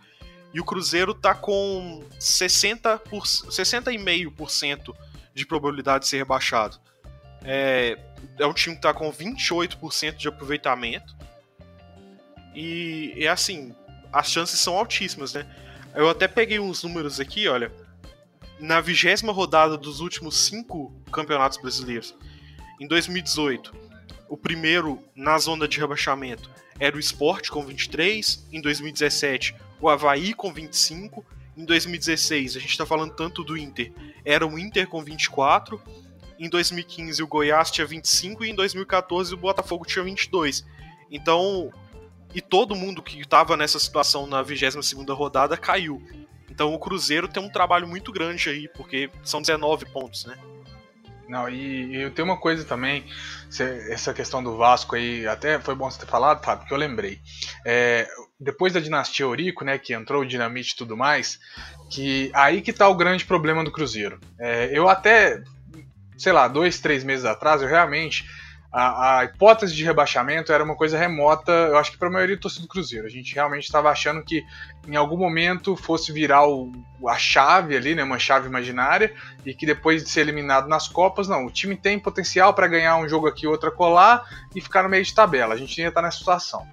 E o Cruzeiro tá com 60 por, 60,5% de probabilidade de ser rebaixado. É, é um time que tá com 28% de aproveitamento. E é assim, as chances são altíssimas, né? Eu até peguei uns números aqui, olha. Na vigésima rodada dos últimos cinco campeonatos brasileiros, em 2018, o primeiro na zona de rebaixamento era o Sport com 23, em 2017 o Havaí com 25, em 2016 a gente está falando tanto do Inter, era o Inter com 24, em 2015 o Goiás tinha 25 e em 2014 o Botafogo tinha 22. Então, e todo mundo que estava nessa situação na 22ª rodada caiu. Então o Cruzeiro tem um trabalho muito grande aí, porque são 19 pontos, né? Não, e, e eu tenho uma coisa também, essa questão do Vasco aí, até foi bom você ter falado, Fábio, porque eu lembrei. É, depois da dinastia Eurico, né, que entrou o Dinamite e tudo mais, que aí que tá o grande problema do Cruzeiro. É, eu até, sei lá, dois, três meses atrás, eu realmente a, a, hipótese de rebaixamento era uma coisa remota, eu acho que para a maioria do torcedor do Cruzeiro. A gente realmente estava achando que em algum momento fosse virar o, a chave ali, né, uma chave imaginária, e que depois de ser eliminado nas Copas, não, o time tem potencial para ganhar um jogo aqui, outro colar e ficar no meio de tabela. A gente ia estar tá nessa situação.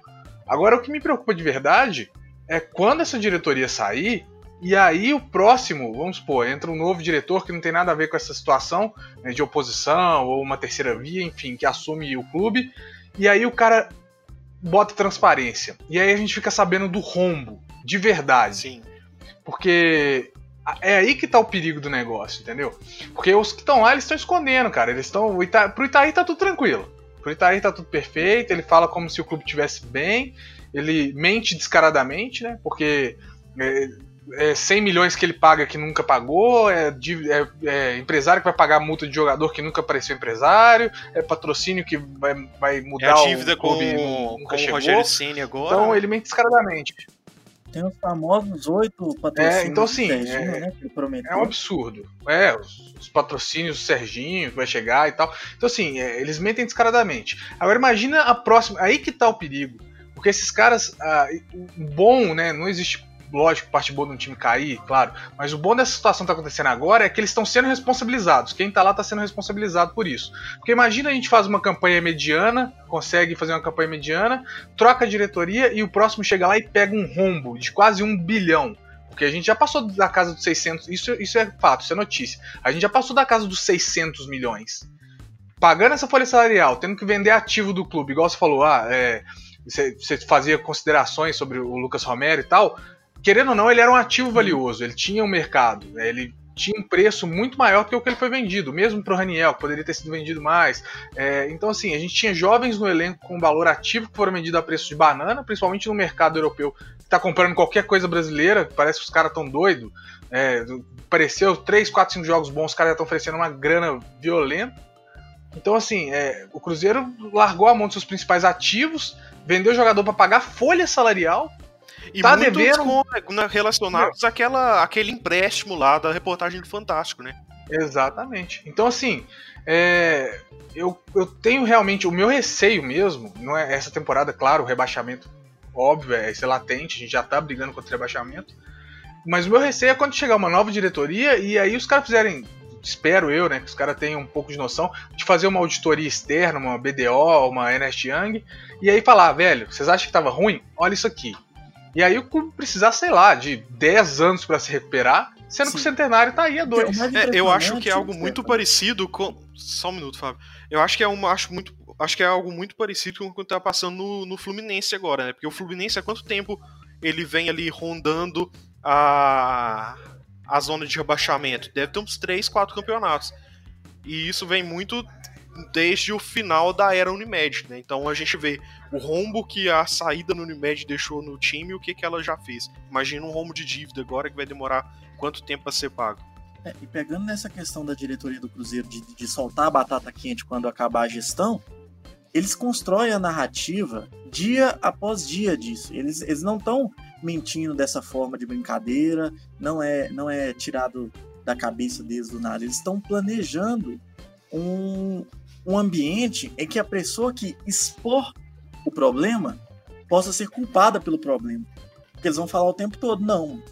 Agora, o que me preocupa de verdade é quando essa diretoria sair, e aí o próximo, vamos supor, entra um novo diretor que não tem nada a ver com essa situação né, de oposição ou uma terceira via, enfim, que assume o clube. E aí o cara bota transparência. E aí a gente fica sabendo do rombo, de verdade. Sim. Porque é aí que tá o perigo do negócio, entendeu? Porque os que estão lá, eles estão escondendo, cara. Eles estão. Ita... Pro Itaí tá tudo tranquilo. Pro Itaí tá tudo perfeito, ele fala como se o clube tivesse bem, ele mente descaradamente, né? Porque é, é 100 milhões que ele paga que nunca pagou, é, é, é, empresário que vai pagar multa de jogador que nunca apareceu empresário, é patrocínio que vai, vai mudar é a dívida o clube com, nunca com chegou. o Rogério Ceni agora. Então ele mente descaradamente. Tem os famosos oito patrocínios. É, então sim, Serginho, é, né, é um absurdo. É, os, os, patrocínios do Serginho que vai chegar e tal. Então assim, é, eles mentem descaradamente. Agora imagina a próxima, aí que tá o perigo. Porque esses caras, ah, o bom, né, não existe lógico, parte boa de um time cair, claro. Mas o bom dessa situação que tá acontecendo agora é que eles estão sendo responsabilizados. Quem tá lá tá sendo responsabilizado por isso. Porque imagina a gente faz uma campanha mediana, consegue fazer uma campanha mediana, troca a diretoria e o próximo chega lá e pega um rombo de quase um bilhão. Porque a gente já passou da casa dos 600, isso, isso é fato, isso é notícia. A gente já passou da casa dos 600 milhões. Pagando essa folha salarial, tendo que vender ativo do clube, igual você falou, ah, é, você, você fazia considerações sobre o Lucas Romero e tal querendo ou não, ele era um ativo valioso, ele tinha um mercado, né? ele tinha um preço muito maior que o que ele foi vendido, mesmo para o Raniel, que poderia ter sido vendido mais. É, então, assim, a gente tinha jovens no elenco com valor ativo que foram vendidos a preço de banana, principalmente no mercado europeu, que está comprando qualquer coisa brasileira, parece que os caras estão doidos. É, pareceu 3, 4, 5 jogos bons, os caras já estão oferecendo uma grana violenta. Então, assim, é, o Cruzeiro largou a mão dos seus principais ativos, vendeu o jogador para pagar folha salarial e tá muitos devendo... com, né, relacionados àquela, àquele empréstimo lá da reportagem do Fantástico, né? Exatamente. Então, assim, é, eu, eu tenho realmente. O meu receio mesmo, não é essa temporada, claro, o rebaixamento, óbvio, é ser latente, a gente já tá brigando contra o rebaixamento. Mas o meu receio é quando chegar uma nova diretoria e aí os caras fizerem espero eu, né, que os caras tenham um pouco de noção de fazer uma auditoria externa, uma BDO, uma Ernest Young, e aí falar, velho, vocês acham que tava ruim? Olha isso aqui. E aí o clube precisar, sei lá, de 10 anos para se recuperar, sendo Sim. que o centenário tá aí a dois. É, eu acho que é algo muito parecido com. Só um minuto, Fábio. Eu acho que é uma. Acho muito, acho que é algo muito parecido com o que tá passando no, no Fluminense agora, né? Porque o Fluminense há quanto tempo ele vem ali rondando a, a zona de rebaixamento? Deve ter uns 3, 4 campeonatos. E isso vem muito desde o final da era Unimed, né? Então a gente vê o rombo que a saída no Unimed deixou no time e o que, que ela já fez. Imagina um rombo de dívida agora que vai demorar quanto tempo para ser pago. É, e pegando nessa questão da diretoria do Cruzeiro de, de soltar a batata quente quando acabar a gestão, eles constroem a narrativa dia após dia disso. Eles, eles não estão mentindo dessa forma de brincadeira, não é, não é tirado da cabeça deles do nada. Eles estão planejando um, um ambiente em que a pessoa que expor o problema possa ser culpada pelo problema. Porque eles vão falar o tempo todo, não,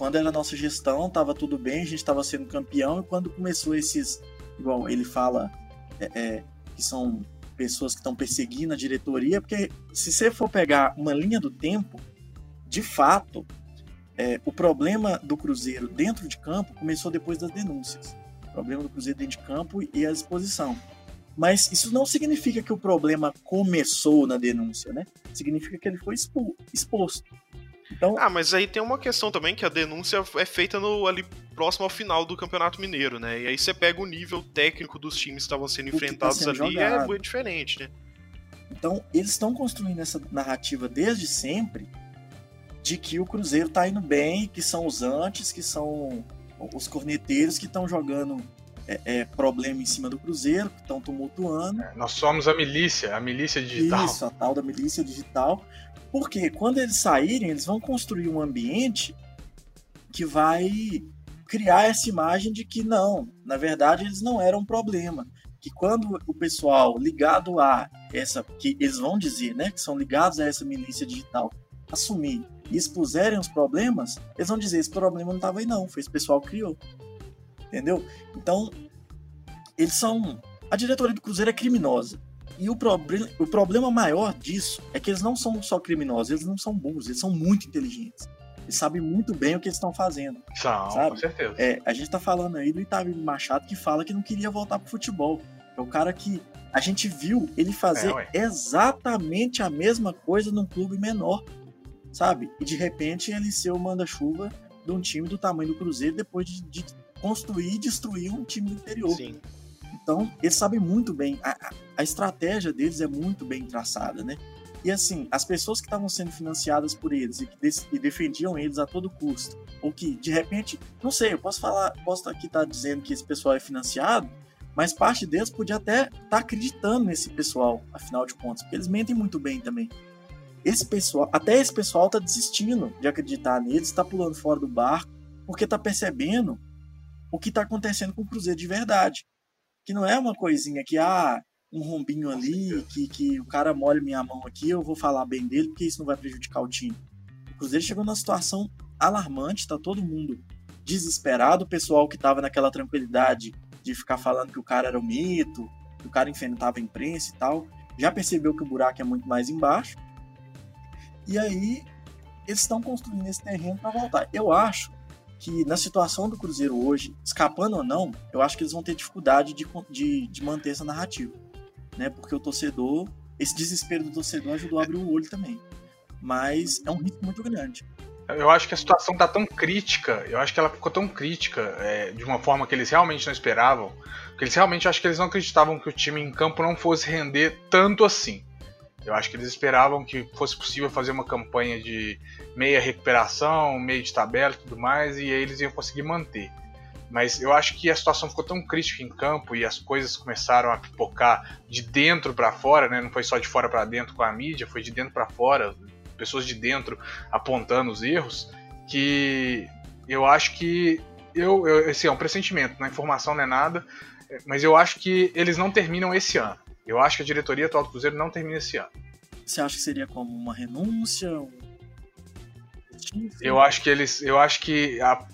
quando era nossa gestão, estava tudo bem, a gente estava sendo campeão, e quando começou esses, igual ele fala, é, é, que são pessoas que estão perseguindo a diretoria, porque se você for pegar uma linha do tempo, de fato, é, o problema do Cruzeiro dentro de campo começou depois das denúncias. O problema do Cruzeiro dentro de campo e a exposição. Mas isso não significa que o problema começou na denúncia, né? Significa que ele foi expo exposto. Então... Ah, mas aí tem uma questão também que a denúncia é feita no, ali próximo ao final do Campeonato Mineiro, né? E aí você pega o nível técnico dos times que estavam sendo tá enfrentados tá sendo ali é jogado. é diferente, né? Então, eles estão construindo essa narrativa desde sempre de que o Cruzeiro tá indo bem, que são os antes, que são os corneteiros que estão jogando é, é, problema em cima do Cruzeiro, que estão tumultuando. É, nós somos a milícia, a milícia digital. Isso, a tal da milícia digital. Porque quando eles saírem, eles vão construir um ambiente que vai criar essa imagem de que não, na verdade eles não eram um problema. Que quando o pessoal ligado a essa, que eles vão dizer, né, que são ligados a essa milícia digital, assumir e expuserem os problemas, eles vão dizer: esse problema não estava aí, não, foi esse pessoal que criou. Entendeu? Então, eles são. A diretoria do Cruzeiro é criminosa. E o, proble o problema maior disso é que eles não são só criminosos, eles não são burros, eles são muito inteligentes. Eles sabem muito bem o que eles estão fazendo. São, sabe? com certeza. É, a gente está falando aí do Itávio Machado que fala que não queria voltar pro futebol. É o cara que a gente viu ele fazer é, exatamente a mesma coisa num clube menor, sabe? E de repente ele ser o manda-chuva de um time do tamanho do Cruzeiro depois de, de construir e destruir um time do interior. Sim. Então, eles sabem muito bem, a, a estratégia deles é muito bem traçada, né? E assim, as pessoas que estavam sendo financiadas por eles e que e defendiam eles a todo custo, ou que de repente, não sei, eu posso falar, posso aqui estar tá dizendo que esse pessoal é financiado, mas parte deles podia até estar tá acreditando nesse pessoal, afinal de contas, porque eles mentem muito bem também. Esse pessoal, até esse pessoal tá desistindo de acreditar neles, está pulando fora do barco, porque tá percebendo o que está acontecendo com o Cruzeiro de verdade. Que não é uma coisinha que, ah, um rombinho ali, que, que o cara molha minha mão aqui, eu vou falar bem dele, porque isso não vai prejudicar o time. O Cruzeiro chegou numa situação alarmante, tá todo mundo desesperado, o pessoal que tava naquela tranquilidade de ficar falando que o cara era um mito, que o cara enfrentava a imprensa e tal, já percebeu que o buraco é muito mais embaixo. E aí eles estão construindo esse terreno para voltar. Eu acho que na situação do Cruzeiro hoje, escapando ou não, eu acho que eles vão ter dificuldade de, de, de manter essa narrativa. Né? Porque o torcedor, esse desespero do torcedor ajudou a abrir o olho também. Mas é um risco muito grande. Eu acho que a situação tá tão crítica, eu acho que ela ficou tão crítica é, de uma forma que eles realmente não esperavam, que eles realmente acho que eles não acreditavam que o time em campo não fosse render tanto assim. Eu acho que eles esperavam que fosse possível fazer uma campanha de meia recuperação, meio de tabela e tudo mais, e aí eles iam conseguir manter. Mas eu acho que a situação ficou tão crítica em campo e as coisas começaram a pipocar de dentro para fora, né? Não foi só de fora para dentro com a mídia, foi de dentro para fora, pessoas de dentro apontando os erros, que eu acho que eu, eu assim, é um pressentimento, na é informação não é nada, mas eu acho que eles não terminam esse ano. Eu acho que a diretoria atual do Cruzeiro não termina esse ano. Você acha que seria como uma renúncia? Eu acho que eles. Eu acho que. A,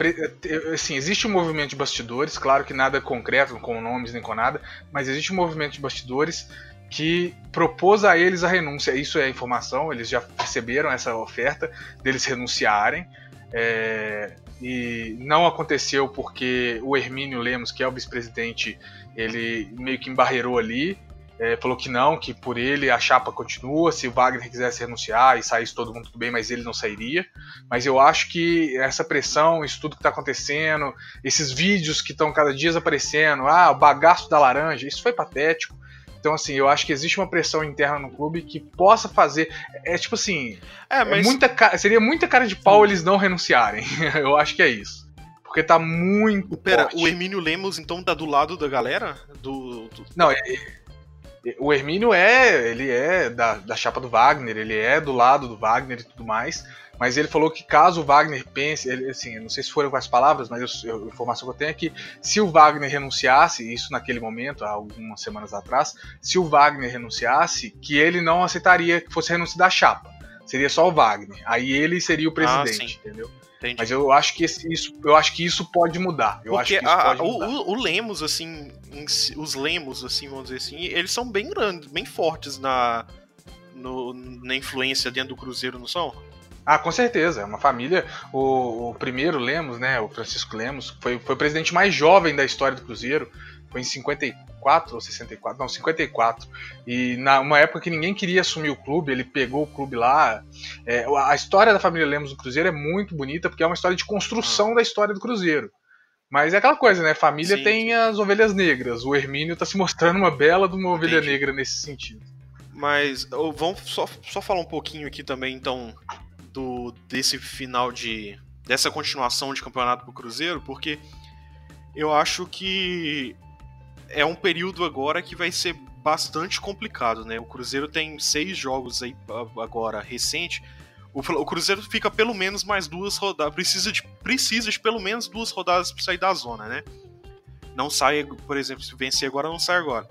assim, existe um movimento de bastidores, claro que nada concreto, com nomes nem com nada, mas existe um movimento de bastidores que propôs a eles a renúncia. Isso é informação, eles já receberam essa oferta deles renunciarem. É, e não aconteceu porque o Hermínio Lemos, que é o vice-presidente, ele meio que embarreirou ali é, falou que não, que por ele a chapa continua. Se o Wagner quisesse renunciar e saísse todo mundo tudo bem, mas ele não sairia. Mas eu acho que essa pressão, isso tudo que está acontecendo, esses vídeos que estão cada dia aparecendo, ah, o bagaço da laranja, isso foi patético. Então, assim, eu acho que existe uma pressão interna no clube que possa fazer. É tipo assim. É, é mas... é muita, seria muita cara de pau eles não renunciarem. eu acho que é isso. Porque tá muito. Pera, forte. o Hermínio Lemos, então, tá do lado da galera? Do. do... Não, é o Hermínio é, ele é da, da chapa do Wagner, ele é do lado do Wagner e tudo mais, mas ele falou que caso o Wagner pense, ele, assim, não sei se foram com as palavras, mas eu, a informação que eu tenho é que se o Wagner renunciasse, isso naquele momento, há algumas semanas atrás, se o Wagner renunciasse, que ele não aceitaria que fosse renúncia da chapa. Seria só o Wagner. Aí ele seria o ah, presidente, ah, entendeu? Entendi. Mas eu acho que esse, isso, eu acho que isso pode mudar. Eu Porque acho que a. O, o, Lemos, assim, os Lemos, assim, vamos dizer assim, eles são bem grandes, bem fortes na, no, na influência dentro do Cruzeiro, não são? Ah, com certeza. É uma família. O, o, primeiro Lemos, né? O Francisco Lemos, foi, foi o presidente mais jovem da história do Cruzeiro. Foi em 54 ou 64? Não, 54. E na uma época que ninguém queria assumir o clube, ele pegou o clube lá. É, a história da família Lemos do Cruzeiro é muito bonita, porque é uma história de construção da história do Cruzeiro. Mas é aquela coisa, né? Família Sim. tem as ovelhas negras. O Hermínio está se mostrando uma bela de uma ovelha Entendi. negra nesse sentido. Mas vamos só, só falar um pouquinho aqui também, então, do desse final de. dessa continuação de campeonato pro Cruzeiro, porque eu acho que é um período agora que vai ser bastante complicado, né? O Cruzeiro tem seis jogos aí agora recente. O, o Cruzeiro fica pelo menos mais duas rodadas. Precisa de, precisa de pelo menos duas rodadas para sair da zona, né? Não sai, por exemplo, se vencer agora, não sai agora.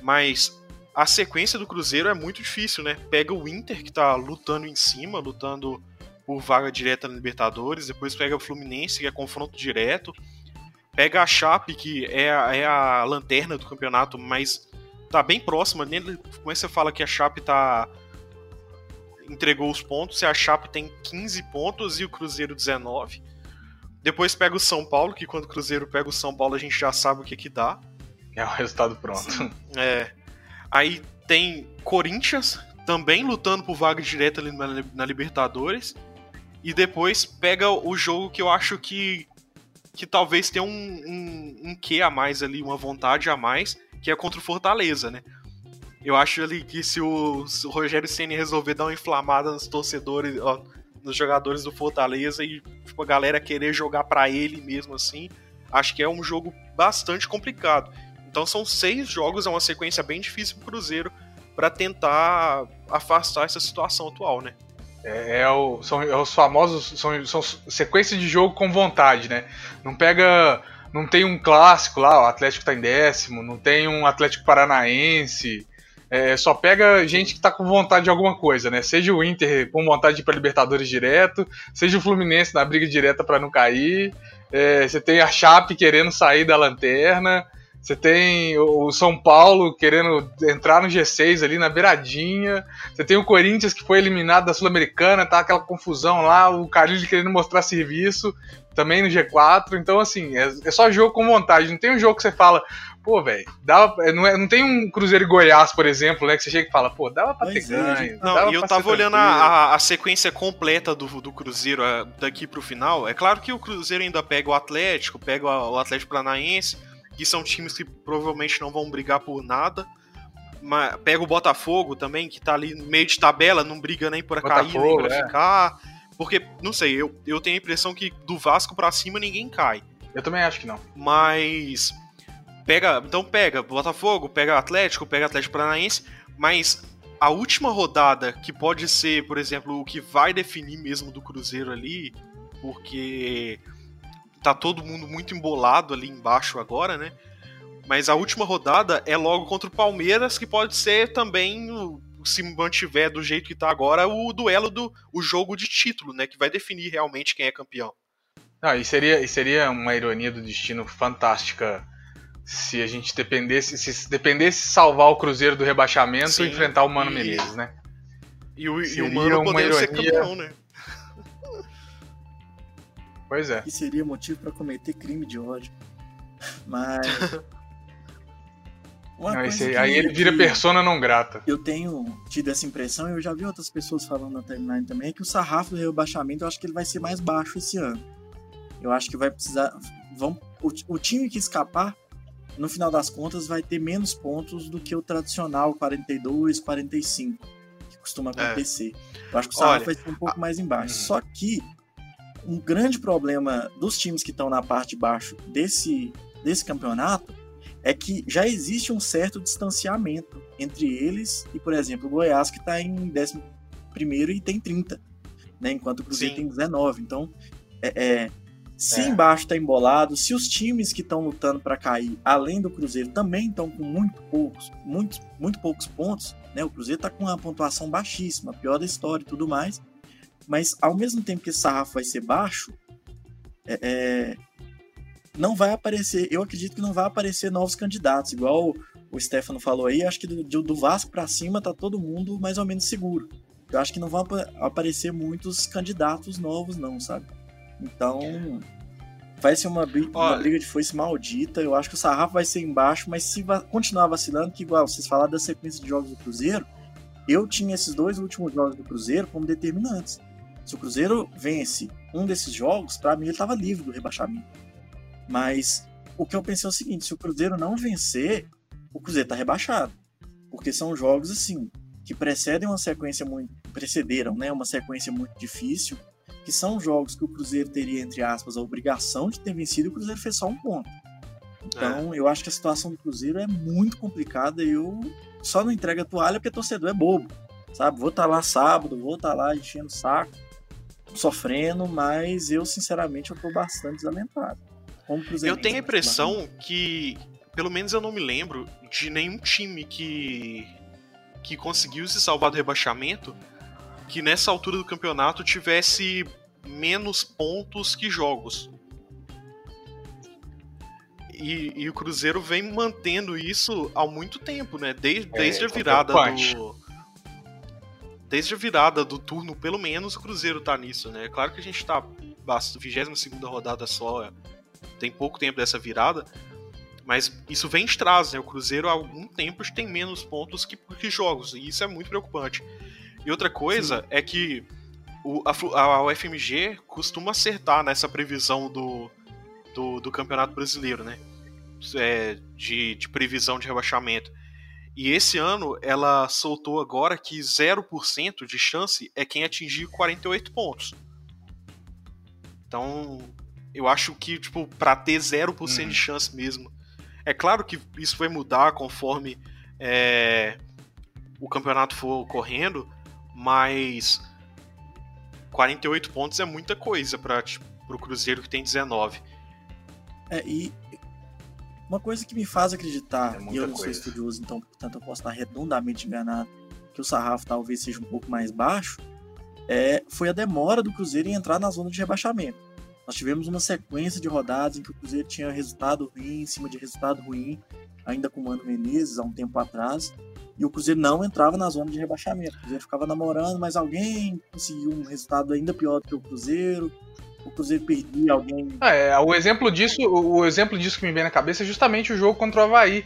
Mas a sequência do Cruzeiro é muito difícil, né? Pega o Inter, que tá lutando em cima, lutando por vaga direta na Libertadores, depois pega o Fluminense, que é confronto direto Pega a Chape, que é a, é a lanterna do campeonato, mas tá bem próxima. Como é que você fala que a Chape tá. entregou os pontos, e a Chape tem 15 pontos e o Cruzeiro 19. Depois pega o São Paulo, que quando o Cruzeiro pega o São Paulo a gente já sabe o que que dá. É o resultado pronto. É. Aí tem Corinthians, também lutando por vaga direta ali na Libertadores. E depois pega o jogo que eu acho que que talvez tenha um, um, um quê a mais ali, uma vontade a mais, que é contra o Fortaleza, né? Eu acho ali que se o, se o Rogério Ceni resolver dar uma inflamada nos torcedores, ó, nos jogadores do Fortaleza e tipo, a galera querer jogar para ele mesmo assim, acho que é um jogo bastante complicado. Então são seis jogos, é uma sequência bem difícil pro Cruzeiro para tentar afastar essa situação atual, né? É, é, o, são é os famosos. São, são de jogo com vontade, né? Não pega. Não tem um clássico lá, o Atlético tá em décimo, não tem um Atlético Paranaense. É, só pega gente que tá com vontade de alguma coisa, né? Seja o Inter com vontade de ir pra Libertadores direto, seja o Fluminense na briga direta para não cair. É, você tem a Chape querendo sair da lanterna. Você tem o São Paulo querendo entrar no G6 ali na beiradinha. Você tem o Corinthians que foi eliminado da Sul-Americana, tá aquela confusão lá, o Carilli querendo mostrar serviço também no G4. Então, assim, é, é só jogo com vontade. Não tem um jogo que você fala, pô, velho, não, é, não tem um Cruzeiro e Goiás, por exemplo, né? Que você chega e fala, pô, dava pra pois ter é, ganho. Não, e eu tava olhando a, a, sequência completa do, do Cruzeiro daqui pro final. É claro que o Cruzeiro ainda pega o Atlético, pega o Atlético Paranaense que são times que provavelmente não vão brigar por nada. Mas pega o Botafogo também, que tá ali no meio de tabela, não briga nem por cair, nem pra é. ficar. Porque, não sei, eu, eu tenho a impressão que do Vasco para cima ninguém cai. Eu também acho que não. Mas. Pega. Então pega Botafogo, pega Atlético, pega Atlético Paranaense, mas a última rodada, que pode ser, por exemplo, o que vai definir mesmo do Cruzeiro ali, porque tá todo mundo muito embolado ali embaixo agora, né? Mas a última rodada é logo contra o Palmeiras, que pode ser também se mantiver do jeito que tá agora, o duelo do o jogo de título, né? Que vai definir realmente quem é campeão. Não, e seria, e seria uma ironia do destino fantástica se a gente dependesse, se dependesse salvar o Cruzeiro do rebaixamento Sim, e enfrentar o Mano e... Menezes, né? E o, e o Mano poderia ser campeão, né? Pois é. E seria motivo para cometer crime de ódio. Mas. Não, aí, aí ele vira persona não grata. Eu tenho tido essa impressão, e eu já vi outras pessoas falando na timeline também, é que o sarrafo do rebaixamento eu acho que ele vai ser mais baixo esse ano. Eu acho que vai precisar. Vão, o, o time que escapar, no final das contas, vai ter menos pontos do que o tradicional 42, 45, que costuma é. acontecer. É. Eu acho que o sarrafo vai ser um pouco a... mais embaixo. Uhum. Só que um grande problema dos times que estão na parte de baixo desse, desse campeonato é que já existe um certo distanciamento entre eles e, por exemplo, o Goiás, que está em 11 e tem 30, né? enquanto o Cruzeiro Sim. tem 19. Então, é, é se é. embaixo está embolado, se os times que estão lutando para cair, além do Cruzeiro, também estão com muito poucos, muito, muito poucos pontos, né? O Cruzeiro está com uma pontuação baixíssima, pior da história e tudo mais. Mas ao mesmo tempo que esse sarrafo vai ser baixo, é, é, não vai aparecer, eu acredito que não vai aparecer novos candidatos, igual o Stefano falou aí, acho que do, do Vasco para cima tá todo mundo mais ou menos seguro. Eu acho que não vão aparecer muitos candidatos novos, não, sabe? Então, vai ser uma briga, uma briga de foice maldita. Eu acho que o sarrafo vai ser embaixo, mas se va continuar vacilando, que igual vocês falaram da sequência de jogos do Cruzeiro, eu tinha esses dois últimos jogos do Cruzeiro como determinantes. Se o Cruzeiro vence um desses jogos, para mim ele estava livre do rebaixamento. Mas o que eu pensei é o seguinte: se o Cruzeiro não vencer, o Cruzeiro está rebaixado. Porque são jogos assim que precedem uma sequência muito. precederam, né? Uma sequência muito difícil. Que são jogos que o Cruzeiro teria, entre aspas, a obrigação de ter vencido e o Cruzeiro fez só um ponto. Então, é. eu acho que a situação do Cruzeiro é muito complicada e eu só não entrego a toalha porque torcedor é bobo. Sabe? Vou estar tá lá sábado, vou estar tá lá enchendo o saco sofrendo, mas eu, sinceramente, eu tô bastante desalentado. Eu tenho a impressão que, pelo menos eu não me lembro, de nenhum time que, que conseguiu se salvar do rebaixamento que nessa altura do campeonato tivesse menos pontos que jogos. E, e, o Cruzeiro vem mantendo isso há muito tempo, né? Desde, é, desde a virada do desde a virada do turno, pelo menos, o Cruzeiro tá nisso, né? Claro que a gente tá 22 rodada só, tem pouco tempo dessa virada, mas isso vem de trás, né? O Cruzeiro há algum tempo tem menos pontos que, que jogos, e isso é muito preocupante. E outra coisa Sim. é que o, a, a UFMG costuma acertar nessa previsão do, do, do Campeonato Brasileiro, né? É, de, de previsão de rebaixamento. E esse ano ela soltou agora que 0% de chance é quem atingir 48 pontos. Então, eu acho que, tipo, pra ter 0% uhum. de chance mesmo. É claro que isso vai mudar conforme é, o campeonato for correndo, mas 48 pontos é muita coisa para tipo, o Cruzeiro que tem 19. É, e uma coisa que me faz acreditar, é e eu não coisa. sou estudioso, então, portanto, eu posso estar redondamente enganado, que o sarrafo talvez seja um pouco mais baixo, é, foi a demora do Cruzeiro em entrar na zona de rebaixamento. Nós tivemos uma sequência de rodadas em que o Cruzeiro tinha resultado ruim em cima de resultado ruim, ainda com o Mano Menezes há um tempo atrás, e o Cruzeiro não entrava na zona de rebaixamento. O Cruzeiro ficava namorando, mas alguém conseguiu um resultado ainda pior do que o Cruzeiro, o Cruzeiro perdia alguém. É, o exemplo disso, o exemplo disso que me vem na cabeça é justamente o jogo contra o Havaí.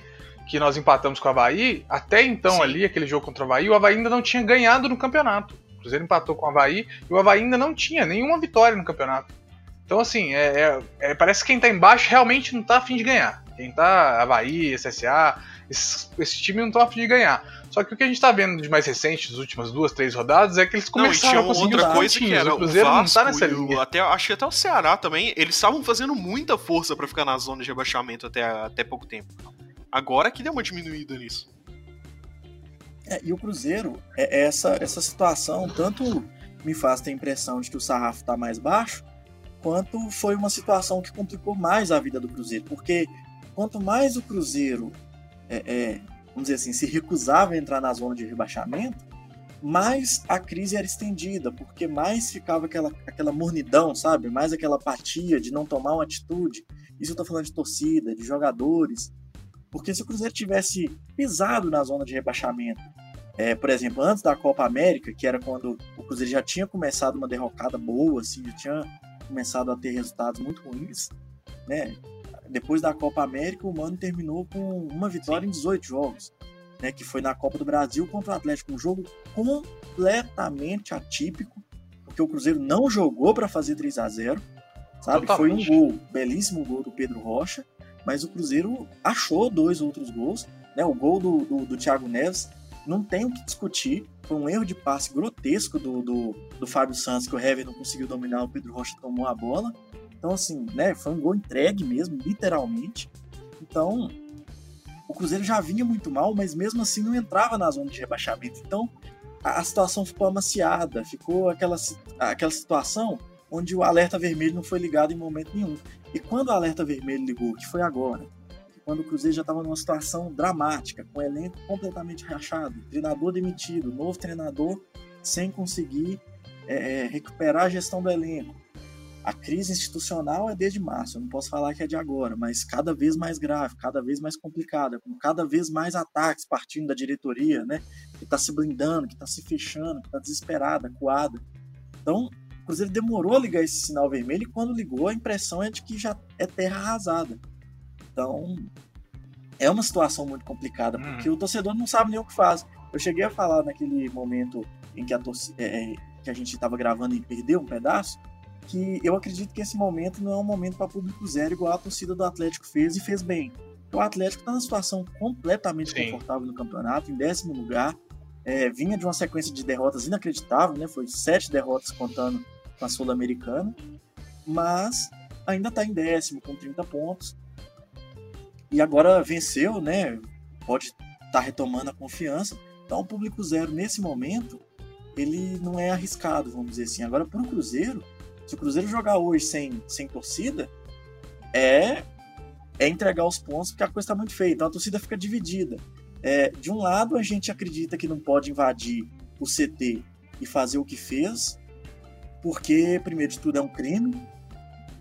Que nós empatamos com o Havaí. Até então, Sim. ali, aquele jogo contra o Havaí, o Havaí ainda não tinha ganhado no campeonato. O Cruzeiro empatou com o Havaí e o Havaí ainda não tinha nenhuma vitória no campeonato. Então, assim, é, é, é, parece que quem tá embaixo realmente não tá afim de ganhar. Quem tá Havaí, SSA, esse, esse time não tá afim de ganhar. Só que o que a gente tá vendo de mais recente, das últimas duas, três rodadas, é que eles começaram não, a conseguir outra coisa que era o Cruzeiro o Vasco, não tá nessa linha. Até, acho que até o Ceará também, eles estavam fazendo muita força para ficar na zona de rebaixamento até, até pouco tempo. Agora que deu uma diminuída nisso. É, e o Cruzeiro, é, é essa, essa situação, tanto me faz ter a impressão de que o sarrafo tá mais baixo, quanto foi uma situação que complicou mais a vida do Cruzeiro. Porque quanto mais o Cruzeiro é, é, vamos dizer assim, se recusava a entrar na zona de rebaixamento, mais a crise era estendida, porque mais ficava aquela, aquela mornidão, sabe? Mais aquela apatia de não tomar uma atitude. Isso eu tô falando de torcida, de jogadores. Porque se o Cruzeiro tivesse pisado na zona de rebaixamento, é, por exemplo, antes da Copa América, que era quando o Cruzeiro já tinha começado uma derrocada boa, assim, já tinha começado a ter resultados muito ruins, né? Depois da Copa América, o Mano terminou com uma vitória Sim. em 18 jogos, né? Que foi na Copa do Brasil contra o Atlético, um jogo completamente atípico, porque o Cruzeiro não jogou para fazer 3 a 0 sabe? Totalmente. Foi um gol, belíssimo gol do Pedro Rocha, mas o Cruzeiro achou dois outros gols, né? O gol do, do, do Thiago Neves não tem o que discutir. Foi um erro de passe grotesco do, do, do Fábio Santos, que o Hever não conseguiu dominar, o Pedro Rocha tomou a bola. Então, assim, né, foi um gol entregue mesmo, literalmente. Então, o Cruzeiro já vinha muito mal, mas mesmo assim não entrava na zona de rebaixamento. Então, a, a situação ficou amaciada, ficou aquela, aquela situação onde o alerta vermelho não foi ligado em momento nenhum. E quando o alerta vermelho ligou, que foi agora, quando o Cruzeiro já estava numa situação dramática, com o elenco completamente rachado, treinador demitido, novo treinador sem conseguir é, é, recuperar a gestão do elenco. A crise institucional é desde março, eu não posso falar que é de agora, mas cada vez mais grave, cada vez mais complicada, com cada vez mais ataques partindo da diretoria, né? Que está se blindando, que está se fechando, que está desesperada, coada. Então, o Cruzeiro demorou a ligar esse sinal vermelho e quando ligou, a impressão é de que já é terra arrasada. Então, é uma situação muito complicada, porque hum. o torcedor não sabe nem o que faz. Eu cheguei a falar naquele momento em que a, é, é, que a gente estava gravando e perdeu um pedaço, que eu acredito que esse momento não é um momento para público zero, igual a torcida do Atlético fez e fez bem. O Atlético está numa situação completamente Sim. confortável no campeonato, em décimo lugar. É, vinha de uma sequência de derrotas inacreditável, né? Foi sete derrotas contando com a Sul-Americana, mas ainda está em décimo, com 30 pontos e agora venceu, né? Pode estar tá retomando a confiança. Então, o público zero nesse momento, ele não é arriscado, vamos dizer assim. Agora, para o Cruzeiro, se o Cruzeiro jogar hoje sem, sem torcida, é, é entregar os pontos, porque a coisa está muito feia. Então, a torcida fica dividida. É, de um lado, a gente acredita que não pode invadir o CT e fazer o que fez, porque, primeiro de tudo, é um crime,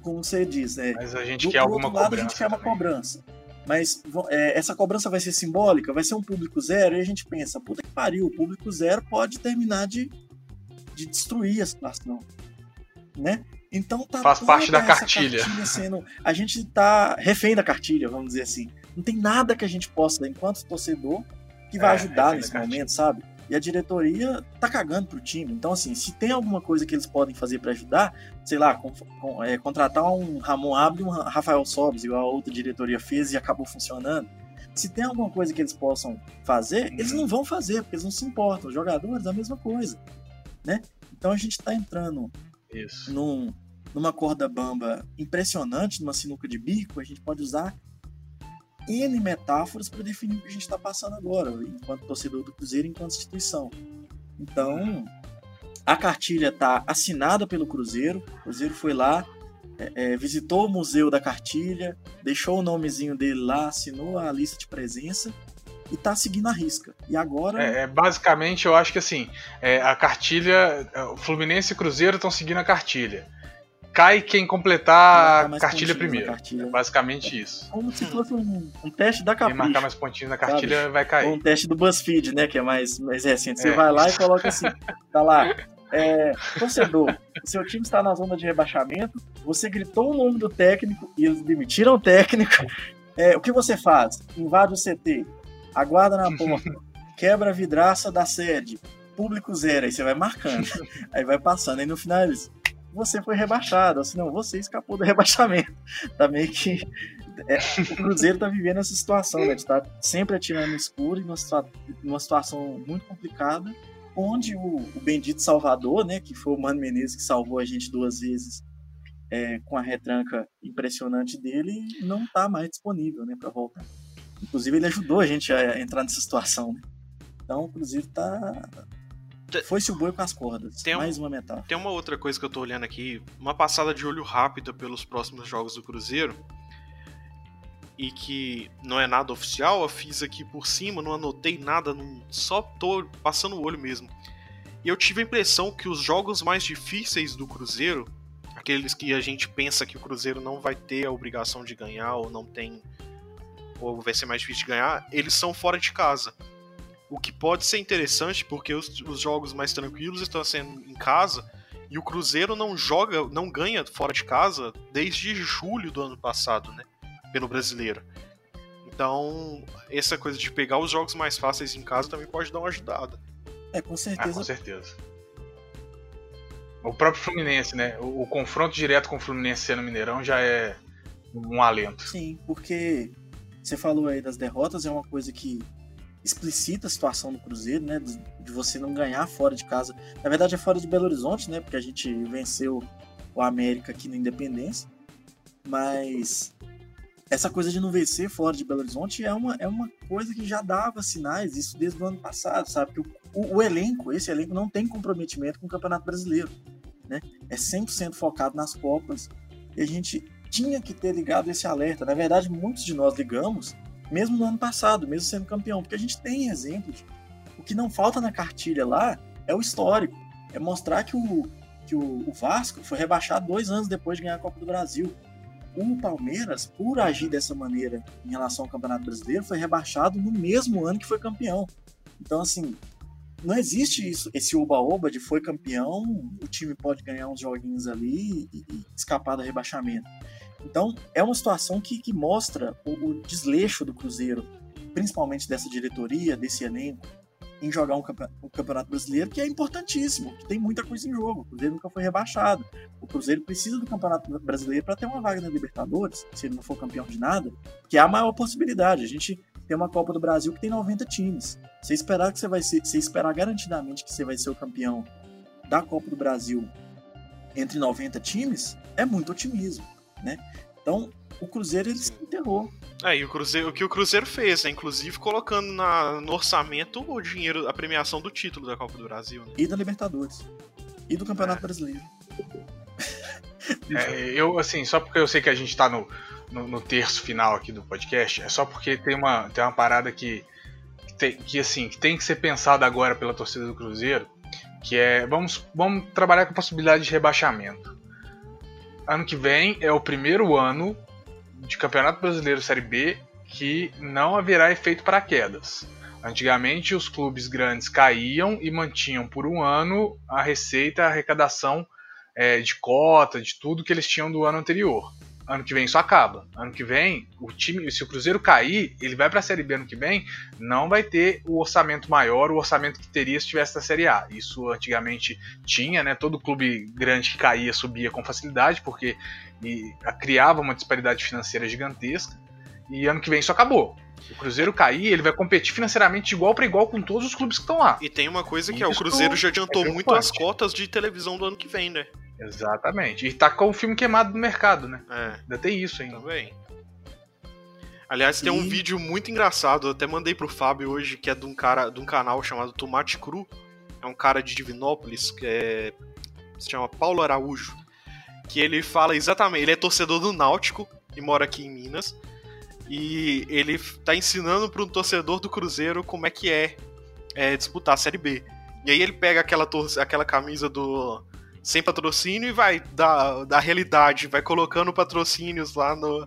como você diz. É, Mas a gente quer alguma lado, cobrança. A gente quer uma cobrança. Mas é, essa cobrança vai ser simbólica, vai ser um público zero, e a gente pensa, puta que pariu, o público zero pode terminar de, de destruir a situação. Né? Então tá Faz parte da cartilha. cartilha sendo, a gente tá refém da cartilha, vamos dizer assim. Não tem nada que a gente possa, enquanto torcedor, que vai é, ajudar nesse momento, sabe? E a diretoria tá cagando pro time. Então, assim, se tem alguma coisa que eles podem fazer para ajudar, sei lá, com, com, é, contratar um Ramon Abre e um Rafael Sobes, igual a outra diretoria fez e acabou funcionando. Se tem alguma coisa que eles possam fazer, eles não vão fazer, porque eles não se importam. Os jogadores, a mesma coisa. Né? Então a gente tá entrando Isso. Num, numa corda bamba impressionante, numa sinuca de bico, a gente pode usar N metáforas para definir o que a gente está passando agora, enquanto torcedor do Cruzeiro, enquanto instituição. Então, a cartilha está assinada pelo Cruzeiro, o Cruzeiro foi lá, é, é, visitou o museu da cartilha, deixou o nomezinho dele lá, assinou a lista de presença e está seguindo a risca. E agora. É, é, basicamente, eu acho que assim, é, a cartilha. É, o Fluminense e o Cruzeiro estão seguindo a cartilha cai quem completar a cartilha primeiro. Cartilha. É basicamente isso. Como se fosse um, um teste da Capricho. Quem marcar mais pontinhos na cartilha sabe? vai cair. Ou um teste do BuzzFeed, né? Que é mais, mais recente. Você é. vai lá e coloca assim, tá lá. É, torcedor, seu time está na zona de rebaixamento, você gritou o nome do técnico e eles demitiram o técnico. É, o que você faz? Invade o CT, aguarda na porta, quebra a vidraça da sede, público zero, aí você vai marcando. Aí vai passando, aí no final eles você foi rebaixado, assim, não, você escapou do rebaixamento. Tá meio que. É, o Cruzeiro tá vivendo essa situação, né? De estar tá sempre atirando no escuro, numa, numa situação muito complicada, onde o, o, bendito Salvador, né? Que foi o Mano Menezes que salvou a gente duas vezes é, com a retranca impressionante dele, não tá mais disponível, né? Pra voltar. Inclusive, ele ajudou a gente a entrar nessa situação, né? Então, Cruzeiro tá, foi-se o boi com as cordas. Tem mais uma metáfora. Tem uma outra coisa que eu tô olhando aqui, uma passada de olho rápida pelos próximos jogos do Cruzeiro. E que não é nada oficial, eu fiz aqui por cima, não anotei nada, não, só tô passando o olho mesmo. E eu tive a impressão que os jogos mais difíceis do Cruzeiro, aqueles que a gente pensa que o Cruzeiro não vai ter a obrigação de ganhar ou não tem ou vai ser mais difícil de ganhar, eles são fora de casa. O que pode ser interessante porque os, os jogos mais tranquilos estão sendo em casa e o Cruzeiro não joga, não ganha fora de casa desde julho do ano passado, né? Pelo brasileiro. Então, essa coisa de pegar os jogos mais fáceis em casa também pode dar uma ajudada. É, com certeza. Ah, com certeza. O próprio Fluminense, né? O, o confronto direto com o Fluminense no Mineirão já é um alento. Sim, porque você falou aí das derrotas, é uma coisa que explicita a situação do Cruzeiro, né? De você não ganhar fora de casa. Na verdade é fora de Belo Horizonte, né? Porque a gente venceu o América aqui no Independência. Mas essa coisa de não vencer fora de Belo Horizonte é uma, é uma coisa que já dava sinais, isso desde o ano passado, sabe? Que o, o, o elenco, esse elenco não tem comprometimento com o Campeonato Brasileiro, né? É 100% focado nas Copas e a gente tinha que ter ligado esse alerta. Na verdade, muitos de nós ligamos mesmo no ano passado, mesmo sendo campeão, porque a gente tem exemplos. O que não falta na cartilha lá é o histórico, é mostrar que o, que o, o Vasco foi rebaixado dois anos depois de ganhar a Copa do Brasil. O Palmeiras, por agir dessa maneira em relação ao Campeonato Brasileiro, foi rebaixado no mesmo ano que foi campeão. Então, assim, não existe isso, esse oba-oba de foi campeão, o time pode ganhar uns joguinhos ali e, e escapar do rebaixamento. Então, é uma situação que, que mostra o, o, desleixo do Cruzeiro, principalmente dessa diretoria, desse elenco, em jogar um, um, campeonato brasileiro que é importantíssimo, que tem muita coisa em jogo. O Cruzeiro nunca foi rebaixado. O Cruzeiro precisa do campeonato brasileiro para ter uma vaga na Libertadores, se ele não for campeão de nada, que é a maior possibilidade. A gente tem uma Copa do Brasil que tem 90 times. Você esperar que você vai ser, você esperar garantidamente que você vai ser o campeão da Copa do Brasil entre 90 times, é muito otimismo né? Então, o Cruzeiro ele se enterrou. É, e o, Cruzeiro, o que o Cruzeiro fez, né? Inclusive colocando na, no orçamento o dinheiro, a premiação do título da Copa do Brasil. Né? E da Libertadores. E do Campeonato é. Brasileiro. É, eu, assim, só porque eu sei que a gente tá no, no, no, terço final aqui do podcast, é só porque tem uma, tem uma parada que, que, tem, que, assim, que tem que ser pensada agora pela torcida do Cruzeiro, que é, vamos, vamos trabalhar com a possibilidade de rebaixamento ano que vem é o primeiro ano de Campeonato Brasileiro Série B que não haverá efeito paraquedas. Antigamente, os clubes grandes caíam e mantinham por um ano a receita, a arrecadação é, de cota, de tudo que eles tinham do ano anterior. Ano que vem isso acaba. Ano que vem, o time, se o Cruzeiro cair, ele vai para a Série B ano que vem, não vai ter o orçamento maior, o orçamento que teria se estivesse na Série A. Isso antigamente tinha, né? Todo clube grande que caía subia com facilidade, porque e, criava uma disparidade financeira gigantesca. E ano que vem isso acabou. O Cruzeiro cair, ele vai competir financeiramente de igual para igual com todos os clubes que estão lá. E tem uma coisa que é, o Cruzeiro já adiantou é muito as cotas de televisão do ano que vem, né? Exatamente. E tá com o filme queimado no mercado, né? É. Ainda tem isso ainda. Também. Aliás, tem e... um vídeo muito engraçado, eu até mandei pro Fábio hoje, que é de um cara, de um canal chamado Tomate Cru. É um cara de Divinópolis, que é, se chama Paulo Araújo, que ele fala exatamente, ele é torcedor do Náutico e mora aqui em Minas. E ele tá ensinando para um torcedor do Cruzeiro como é que é, é disputar a Série B. E aí ele pega aquela, aquela camisa do sem patrocínio e vai da, da realidade, vai colocando patrocínios lá no,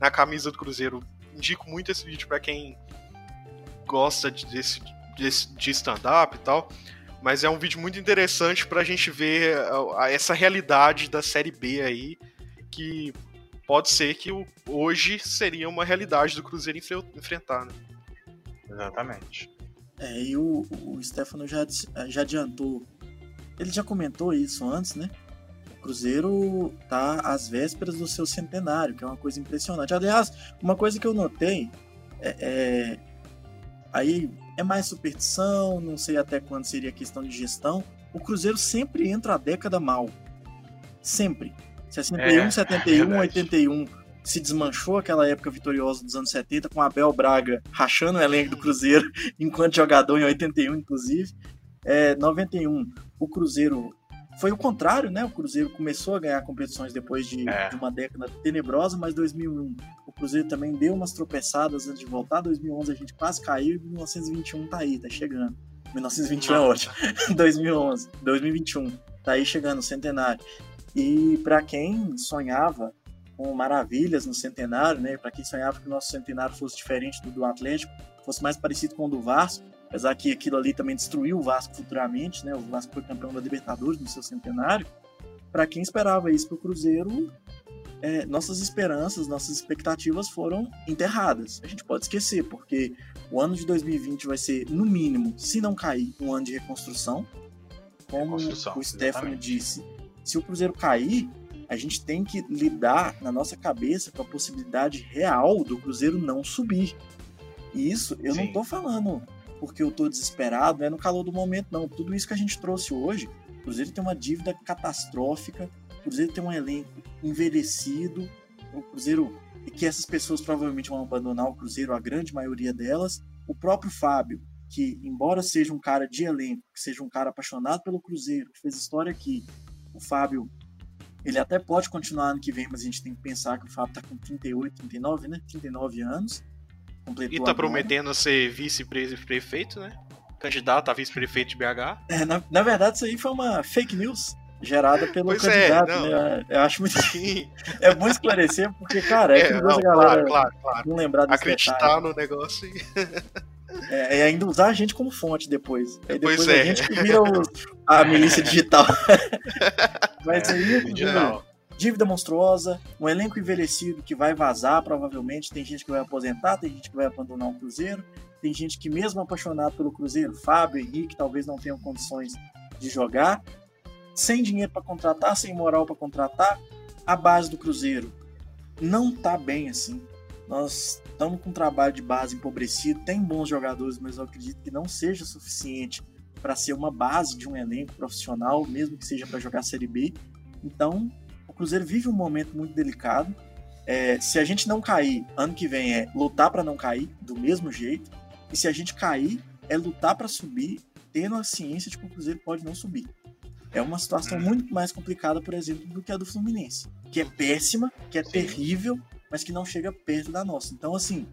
na camisa do Cruzeiro. Indico muito esse vídeo para quem gosta de, desse, desse, de stand-up e tal. Mas é um vídeo muito interessante pra gente ver a, a, essa realidade da Série B aí, que pode ser que o, hoje seria uma realidade do Cruzeiro enfrentar, né? Exatamente. É, e o, o Stefano já, já adiantou ele já comentou isso antes, né? O Cruzeiro tá às vésperas do seu centenário, que é uma coisa impressionante. Aliás, uma coisa que eu notei é, é aí é mais superstição, não sei até quando seria questão de gestão. O Cruzeiro sempre entra a década mal. Sempre. 61, é, 71, é 81 se desmanchou aquela época vitoriosa dos anos 70 com Abel Braga rachando o elenco do Cruzeiro enquanto jogador em 81 inclusive. É, 91 o Cruzeiro foi o contrário, né? O Cruzeiro começou a ganhar competições depois de, é. de, uma década tenebrosa, mas 2001 o Cruzeiro também deu umas tropeçadas antes de voltar. 2011 a gente quase caiu e 1921 tá aí, tá chegando. 1921 é ótimo. 2011, 2021. Tá aí chegando o centenário. E para quem sonhava com maravilhas no centenário, né? Para quem sonhava que o nosso centenário fosse diferente do do Atlético, fosse mais parecido com o do Vasco, apesar que aquilo ali também destruiu o Vasco futuramente, né? O Vasco foi campeão da Libertadores no seu centenário. Para quem esperava isso para o Cruzeiro, é, nossas esperanças, nossas expectativas foram enterradas. A gente pode esquecer, porque o ano de 2020 vai ser, no mínimo, se não cair, um ano de reconstrução. Como reconstrução, o Stefano disse, se o Cruzeiro cair, a gente tem que lidar na nossa cabeça com a possibilidade real do Cruzeiro não subir. E isso eu Sim. não tô falando porque eu tô desesperado, não é no calor do momento, não. Tudo isso que a gente trouxe hoje, o Cruzeiro tem uma dívida catastrófica, o Cruzeiro tem um elenco envelhecido, o Cruzeiro e que essas pessoas provavelmente vão abandonar o Cruzeiro, a grande maioria delas. O próprio Fábio, que embora seja um cara de elenco, que seja um cara apaixonado pelo Cruzeiro, que fez história aqui, o Fábio, ele até pode continuar ano que vem, mas a gente tem que pensar que o Fábio tá com 38, 39, né? 39 anos. Completou e tá agora. prometendo ser vice-prefeito, né? Candidato a vice-prefeito de BH. É, na, na verdade, isso aí foi uma fake news gerada pelo pois é, candidato, é, né? Eu acho muito. é bom esclarecer, porque, cara, é, é que não, a galera claro, claro, claro. não lembrar desse Acreditar detalhe. no negócio e. É, e ainda usar a gente como fonte depois. Aí depois é. a gente que vira a milícia digital. Mas é, aí, digital. dívida monstruosa, um elenco envelhecido que vai vazar, provavelmente. Tem gente que vai aposentar, tem gente que vai abandonar o Cruzeiro. Tem gente que, mesmo apaixonado pelo Cruzeiro, Fábio, Henrique, talvez não tenham condições de jogar sem dinheiro para contratar, sem moral para contratar, a base do Cruzeiro não tá bem assim. Nós estamos com um trabalho de base empobrecido, tem bons jogadores, mas eu acredito que não seja suficiente para ser uma base de um elenco profissional, mesmo que seja para jogar Série B. Então, o Cruzeiro vive um momento muito delicado. É, se a gente não cair, ano que vem é lutar para não cair, do mesmo jeito. E se a gente cair, é lutar para subir, tendo a ciência de que o Cruzeiro pode não subir. É uma situação hum. muito mais complicada, por exemplo, do que a do Fluminense, que é péssima, que é terrível, mas que não chega perto da nossa. Então, assim,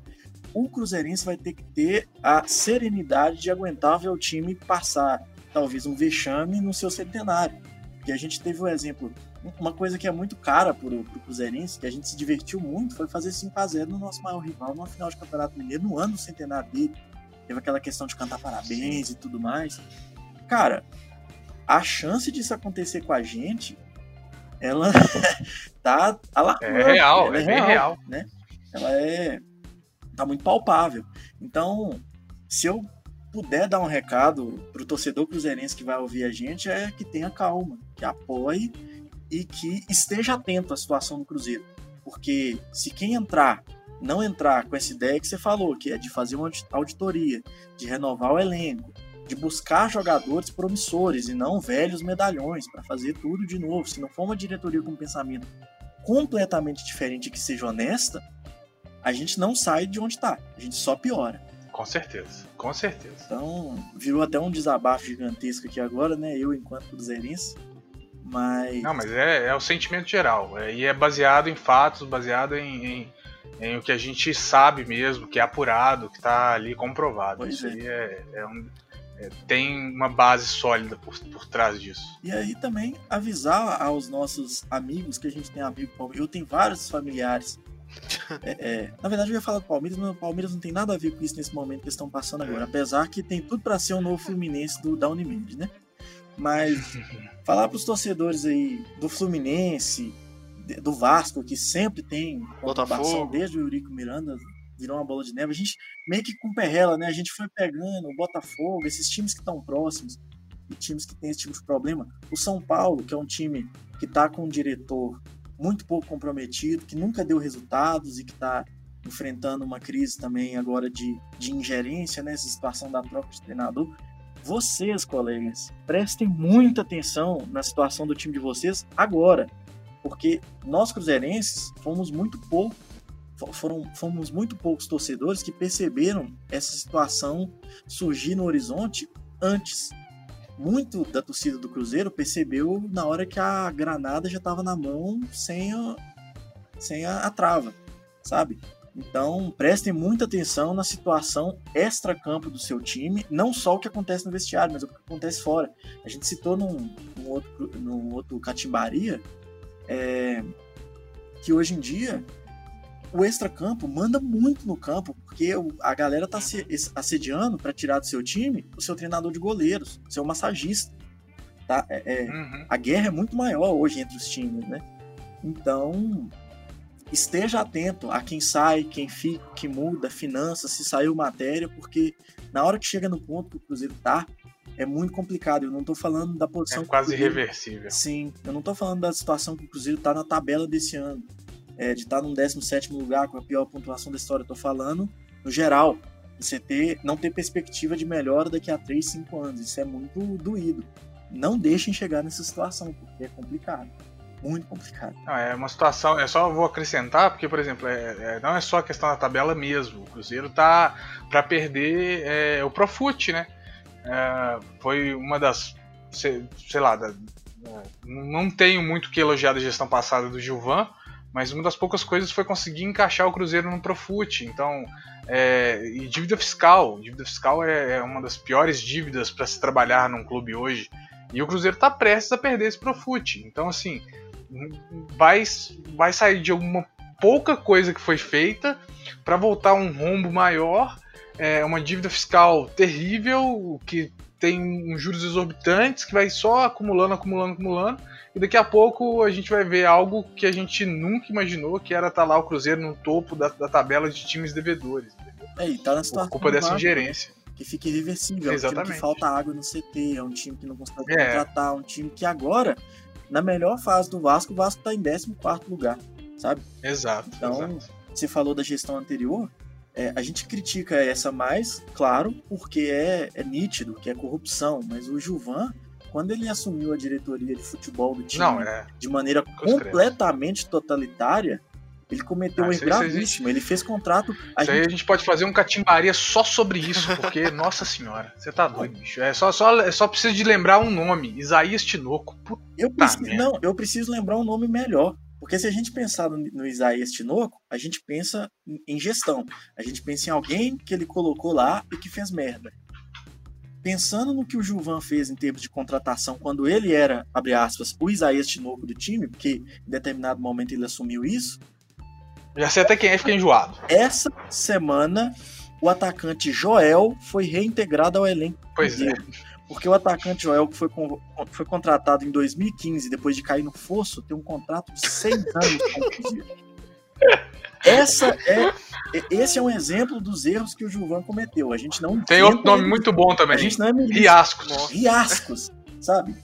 o Cruzeirense vai ter que ter a serenidade de aguentar ver o time passar talvez um vexame no seu centenário. Porque a gente teve o um exemplo, uma coisa que é muito cara para o Cruzeirense, que a gente se divertiu muito, foi fazer 5 a 0 no nosso maior rival numa final de Campeonato Mineiro, no ano do centenário dele. Teve aquela questão de cantar parabéns e tudo mais. Cara, a chance disso acontecer com a gente, ela tá alarmante. É real, é, é real, real, né? Ela é tá muito palpável. Então, se eu puder dar um recado pro torcedor cruzeirense que vai ouvir a gente, é que tenha calma, que apoie e que esteja atento à situação do Cruzeiro. Porque se quem entrar não entrar com essa ideia que você falou, que é de fazer uma auditoria, de renovar o elenco, de buscar jogadores promissores e não velhos medalhões para fazer tudo de novo. Se não for uma diretoria com um pensamento completamente diferente que seja honesta, a gente não sai de onde está, a gente só piora. Com certeza, com certeza. Então, virou até um desabafo gigantesco aqui agora, né? Eu, enquanto cruzeirense. Mas. Não, mas é, é o sentimento geral. É, e é baseado em fatos, baseado em, em, em, o que a gente sabe mesmo, que é apurado, que está ali comprovado. Pois Isso é. aí é, é um é, tem uma base sólida por, por trás disso. E aí também avisar aos nossos amigos, que a gente tem amigo Palmeiras, eu tenho vários familiares. É, é, na verdade, eu ia falar do Palmeiras, mas o Palmeiras não tem nada a ver com isso nesse momento que eles estão passando agora. É. Apesar que tem tudo para ser um novo Fluminense do, da Unimed, né? Mas falar para os torcedores aí do Fluminense, do Vasco, que sempre tem contribuição desde o Eurico Miranda, virou uma bola de neve. A gente meio que com perrela, né? A gente foi pegando o Botafogo, esses times que estão próximos e times que têm esse tipo de problema. O São Paulo, que é um time que está com um diretor muito pouco comprometido, que nunca deu resultados e que está enfrentando uma crise também agora de, de ingerência nessa né? situação da troca de treinador. Vocês, colegas, prestem muita atenção na situação do time de vocês agora, porque nós cruzeirenses fomos muito pouco foram, fomos muito poucos torcedores que perceberam essa situação surgir no horizonte antes. Muito da torcida do Cruzeiro percebeu na hora que a granada já estava na mão sem a, sem a, a trava, sabe? Então, prestem muita atenção na situação extra-campo do seu time, não só o que acontece no vestiário, mas o que acontece fora. A gente citou num, num outro, num outro Catimbaria é, que hoje em dia o extra-campo manda muito no campo, porque a galera tá se assediando para tirar do seu time o seu treinador de goleiros, o seu massagista. Tá? É, é, uhum. A guerra é muito maior hoje entre os times, né? Então, esteja atento a quem sai, quem fica, que muda, finanças, se saiu matéria, porque na hora que chega no ponto que o Cruzeiro tá, é muito complicado. Eu não tô falando da posição. É quase Cruzeiro... irreversível. Sim, eu não tô falando da situação que o Cruzeiro tá na tabela desse ano, é, de estar num 17 lugar com a pior pontuação da história. Eu falando no geral. Você ter, não ter perspectiva de melhora daqui a 3, 5 anos. Isso é muito doído. Não deixem chegar nessa situação, porque é complicado muito complicado. Não, é uma situação, é só vou acrescentar, porque, por exemplo, é, é, não é só a questão da tabela mesmo. O Cruzeiro tá para perder é, o Profut, né? É, foi uma das, sei, sei lá, da, não tenho muito que elogiar da gestão passada do Gilvan, mas uma das poucas coisas foi conseguir encaixar o Cruzeiro no Profut. Então, é, e dívida fiscal. Dívida fiscal é, é uma das piores dívidas para se trabalhar num clube hoje. E o Cruzeiro está prestes a perder esse Profut. Então, assim, vai, vai sair de alguma pouca coisa que foi feita para voltar um rombo maior, é, uma dívida fiscal terrível, que tem uns juros exorbitantes, que vai só acumulando, acumulando, acumulando, e daqui a pouco a gente vai ver algo que a gente nunca imaginou, que era estar tá lá o Cruzeiro no topo da, da tabela de times devedores. É, e tá na situação. Por culpa dessa ingerência. Que fica irreversível. Exatamente. É um time que falta água no CT, é um time que não consegue é. contratar, é um time que agora na melhor fase do Vasco, o Vasco está em 14 lugar, sabe? Exato. Então, exato. você falou da gestão anterior, é, a gente critica essa mais, claro, porque é, é nítido que é corrupção, mas o Gilvan, quando ele assumiu a diretoria de futebol do time Não, é... de maneira completamente totalitária, ele cometeu ah, um erro gravíssimo. Ele fez contrato. A isso gente... aí a gente pode fazer um catimbaria só sobre isso, porque, nossa senhora, você tá doido, bicho. É só, só, é só preciso de lembrar um nome: Isaías Tinoco. Puta eu preciso, não, eu preciso lembrar um nome melhor. Porque se a gente pensar no, no Isaías Tinoco, a gente pensa em gestão. A gente pensa em alguém que ele colocou lá e que fez merda. Pensando no que o Gilvan fez em termos de contratação, quando ele era, abre aspas, o Isaías Tinoco do time, porque em determinado momento ele assumiu isso, já sei até quem é, fica enjoado. Essa semana, o atacante Joel foi reintegrado ao elenco. Pois é. Porque o atacante Joel, que foi, foi contratado em 2015, depois de cair no fosso, tem um contrato de 100 anos. Essa é, esse é um exemplo dos erros que o Gilvan cometeu. A gente não tem outro nome muito bom também. A gente não é Riascos. Riascos, sabe?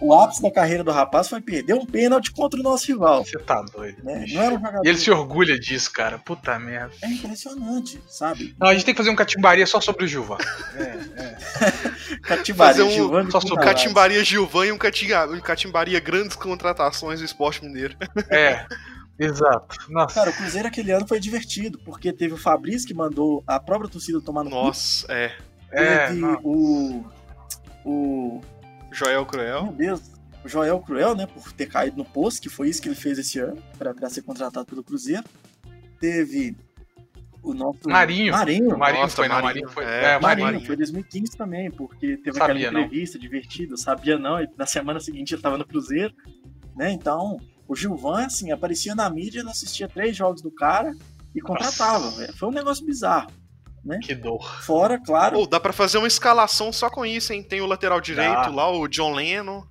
o ápice da carreira do rapaz foi perder um pênalti contra o nosso rival. Você tá doido. Né? Não era um jogador. E ele se orgulha disso, cara. Puta merda. É impressionante, sabe? Não, a gente tem que fazer um catimbaria só sobre o Gilvan. É, é. catimbaria um, Gilvan. Só sobre catimbaria Gilvan e um catimbaria, um catimbaria grandes contratações do esporte mineiro. É. Exato. Nossa. Cara, o Cruzeiro aquele ano foi divertido, porque teve o Fabrício que mandou a própria torcida tomar no Nossa, cu. é. Teve é, o. O Joel Cruel. Meu Deus. O Joel Cruel, né, por ter caído no poço, que foi isso que ele fez esse ano, para ser contratado pelo Cruzeiro. Teve o nosso. Marinho. Marinho. Marinho Nossa, foi, não. Marinho foi. É, é Marinho, Marinho, foi 2015 também, porque teve sabia, aquela entrevista não. divertida, sabia não, e na semana seguinte ele tava no Cruzeiro, né? Então, o Gilvan, assim, aparecia na mídia, ele assistia três jogos do cara e contratava. Nossa. Foi um negócio bizarro né? Que dor. Fora, claro. Oh, dá para fazer uma escalação só com isso, hein? Tem o lateral direito lá, o John Lennon.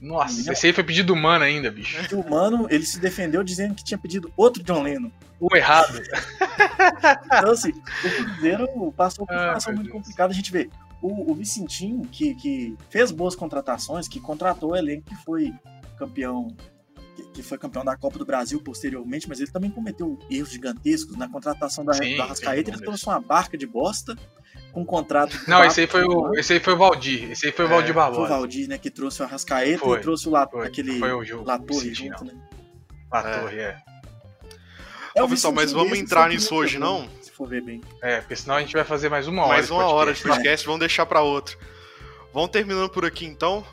Nossa, esse aí foi pedido humano ainda, bicho. O humano, ele se defendeu dizendo que tinha pedido outro John Lennon. O errado. então, assim, o Cruzeiro passou por uma situação muito complicada. A gente vê o, o Vicentinho, que, que fez boas contratações, que contratou o elenco que foi campeão que foi campeão da Copa do Brasil posteriormente, mas ele também cometeu erros gigantescos na contratação da, sim, da Rascaeta. Ele trouxe uma barca de bosta com um contrato. Não, esse aí foi o, esse aí foi o Valdir. Esse aí foi o Valdir é, Barbosa. Foi o Valdir, né? Que trouxe o Arrascaeta foi, e trouxe o La, foi, aquele foi o Latorre junto, né? Latorre, é. é. Ô, pessoal, mas vamos entrar nisso hoje, não? Se for ver bem. É, porque senão a gente vai fazer mais uma hora. Mais uma hora de podcast, vamos deixar para outro. Vamos terminando por aqui então.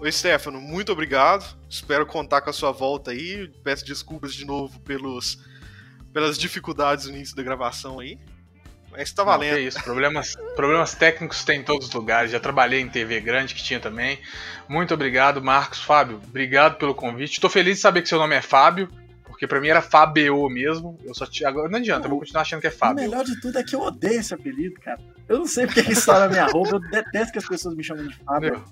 Oi, Stefano, muito obrigado. Espero contar com a sua volta aí. Peço desculpas de novo pelos pelas dificuldades no início da gravação aí. Mas tá valendo. Não, é isso, problemas, problemas técnicos tem em todos os lugares. Já trabalhei em TV grande que tinha também. Muito obrigado, Marcos. Fábio, obrigado pelo convite. Estou feliz de saber que seu nome é Fábio. Porque pra mim era Fabio mesmo. Eu só tinha. Agora não adianta, eu vou continuar achando que é Fábio. O melhor de tudo é que eu odeio esse apelido, cara. Eu não sei porque ele está na minha roupa. Eu detesto que as pessoas me chamem de Fábio.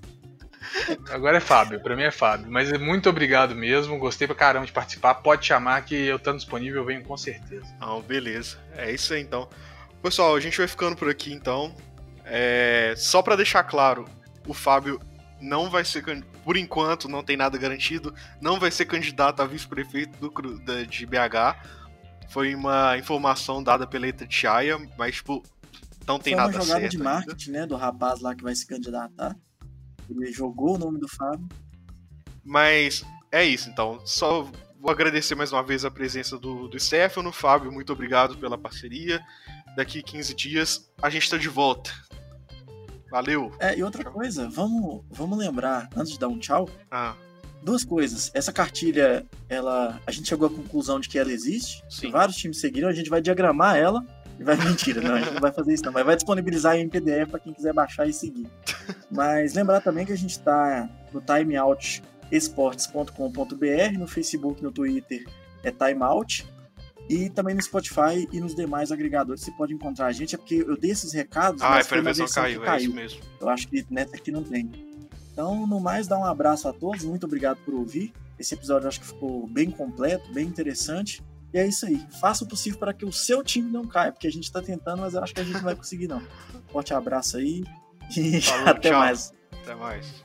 Agora é Fábio, pra mim é Fábio. Mas muito obrigado mesmo, gostei pra caramba de participar. Pode chamar que eu estando disponível eu venho com certeza. Ah, beleza. É isso aí então. Pessoal, a gente vai ficando por aqui então. É... Só para deixar claro, o Fábio não vai ser, por enquanto, não tem nada garantido, não vai ser candidato a vice-prefeito do, de BH. Foi uma informação dada pela Itatiaia, mas, tipo, não tem Foi nada certo. uma jogada de marketing, ainda. né, do rapaz lá que vai se candidatar. Ele jogou o nome do Fábio. Mas é isso, então. Só vou agradecer mais uma vez a presença do, do Stefano. Fábio, muito obrigado pela parceria. Daqui 15 dias a gente está de volta. Valeu. É, e outra coisa, vamos, vamos lembrar, antes de dar um tchau, ah. duas coisas. Essa cartilha, ela, a gente chegou à conclusão de que ela existe. Sim. Vários times seguiram, a gente vai diagramar ela. E vai mentira, não, a gente não vai fazer isso não, mas vai disponibilizar em PDF para quem quiser baixar e seguir. Mas lembrar também que a gente está no timeoutesportes.com.br, no Facebook, no Twitter é timeout. E também no Spotify e nos demais agregadores você pode encontrar a gente. É porque eu dei esses recados, ah, mas foi na versão caiu, caiu. É isso mesmo. Eu acho que nessa aqui não tem. Então, no mais, dá um abraço a todos. Muito obrigado por ouvir. Esse episódio eu acho que ficou bem completo, bem interessante. E é isso aí. Faça o possível para que o seu time não caia, porque a gente está tentando, mas eu acho que a gente não vai conseguir, não. Forte abraço aí e Falou, até tchau. mais. Até mais.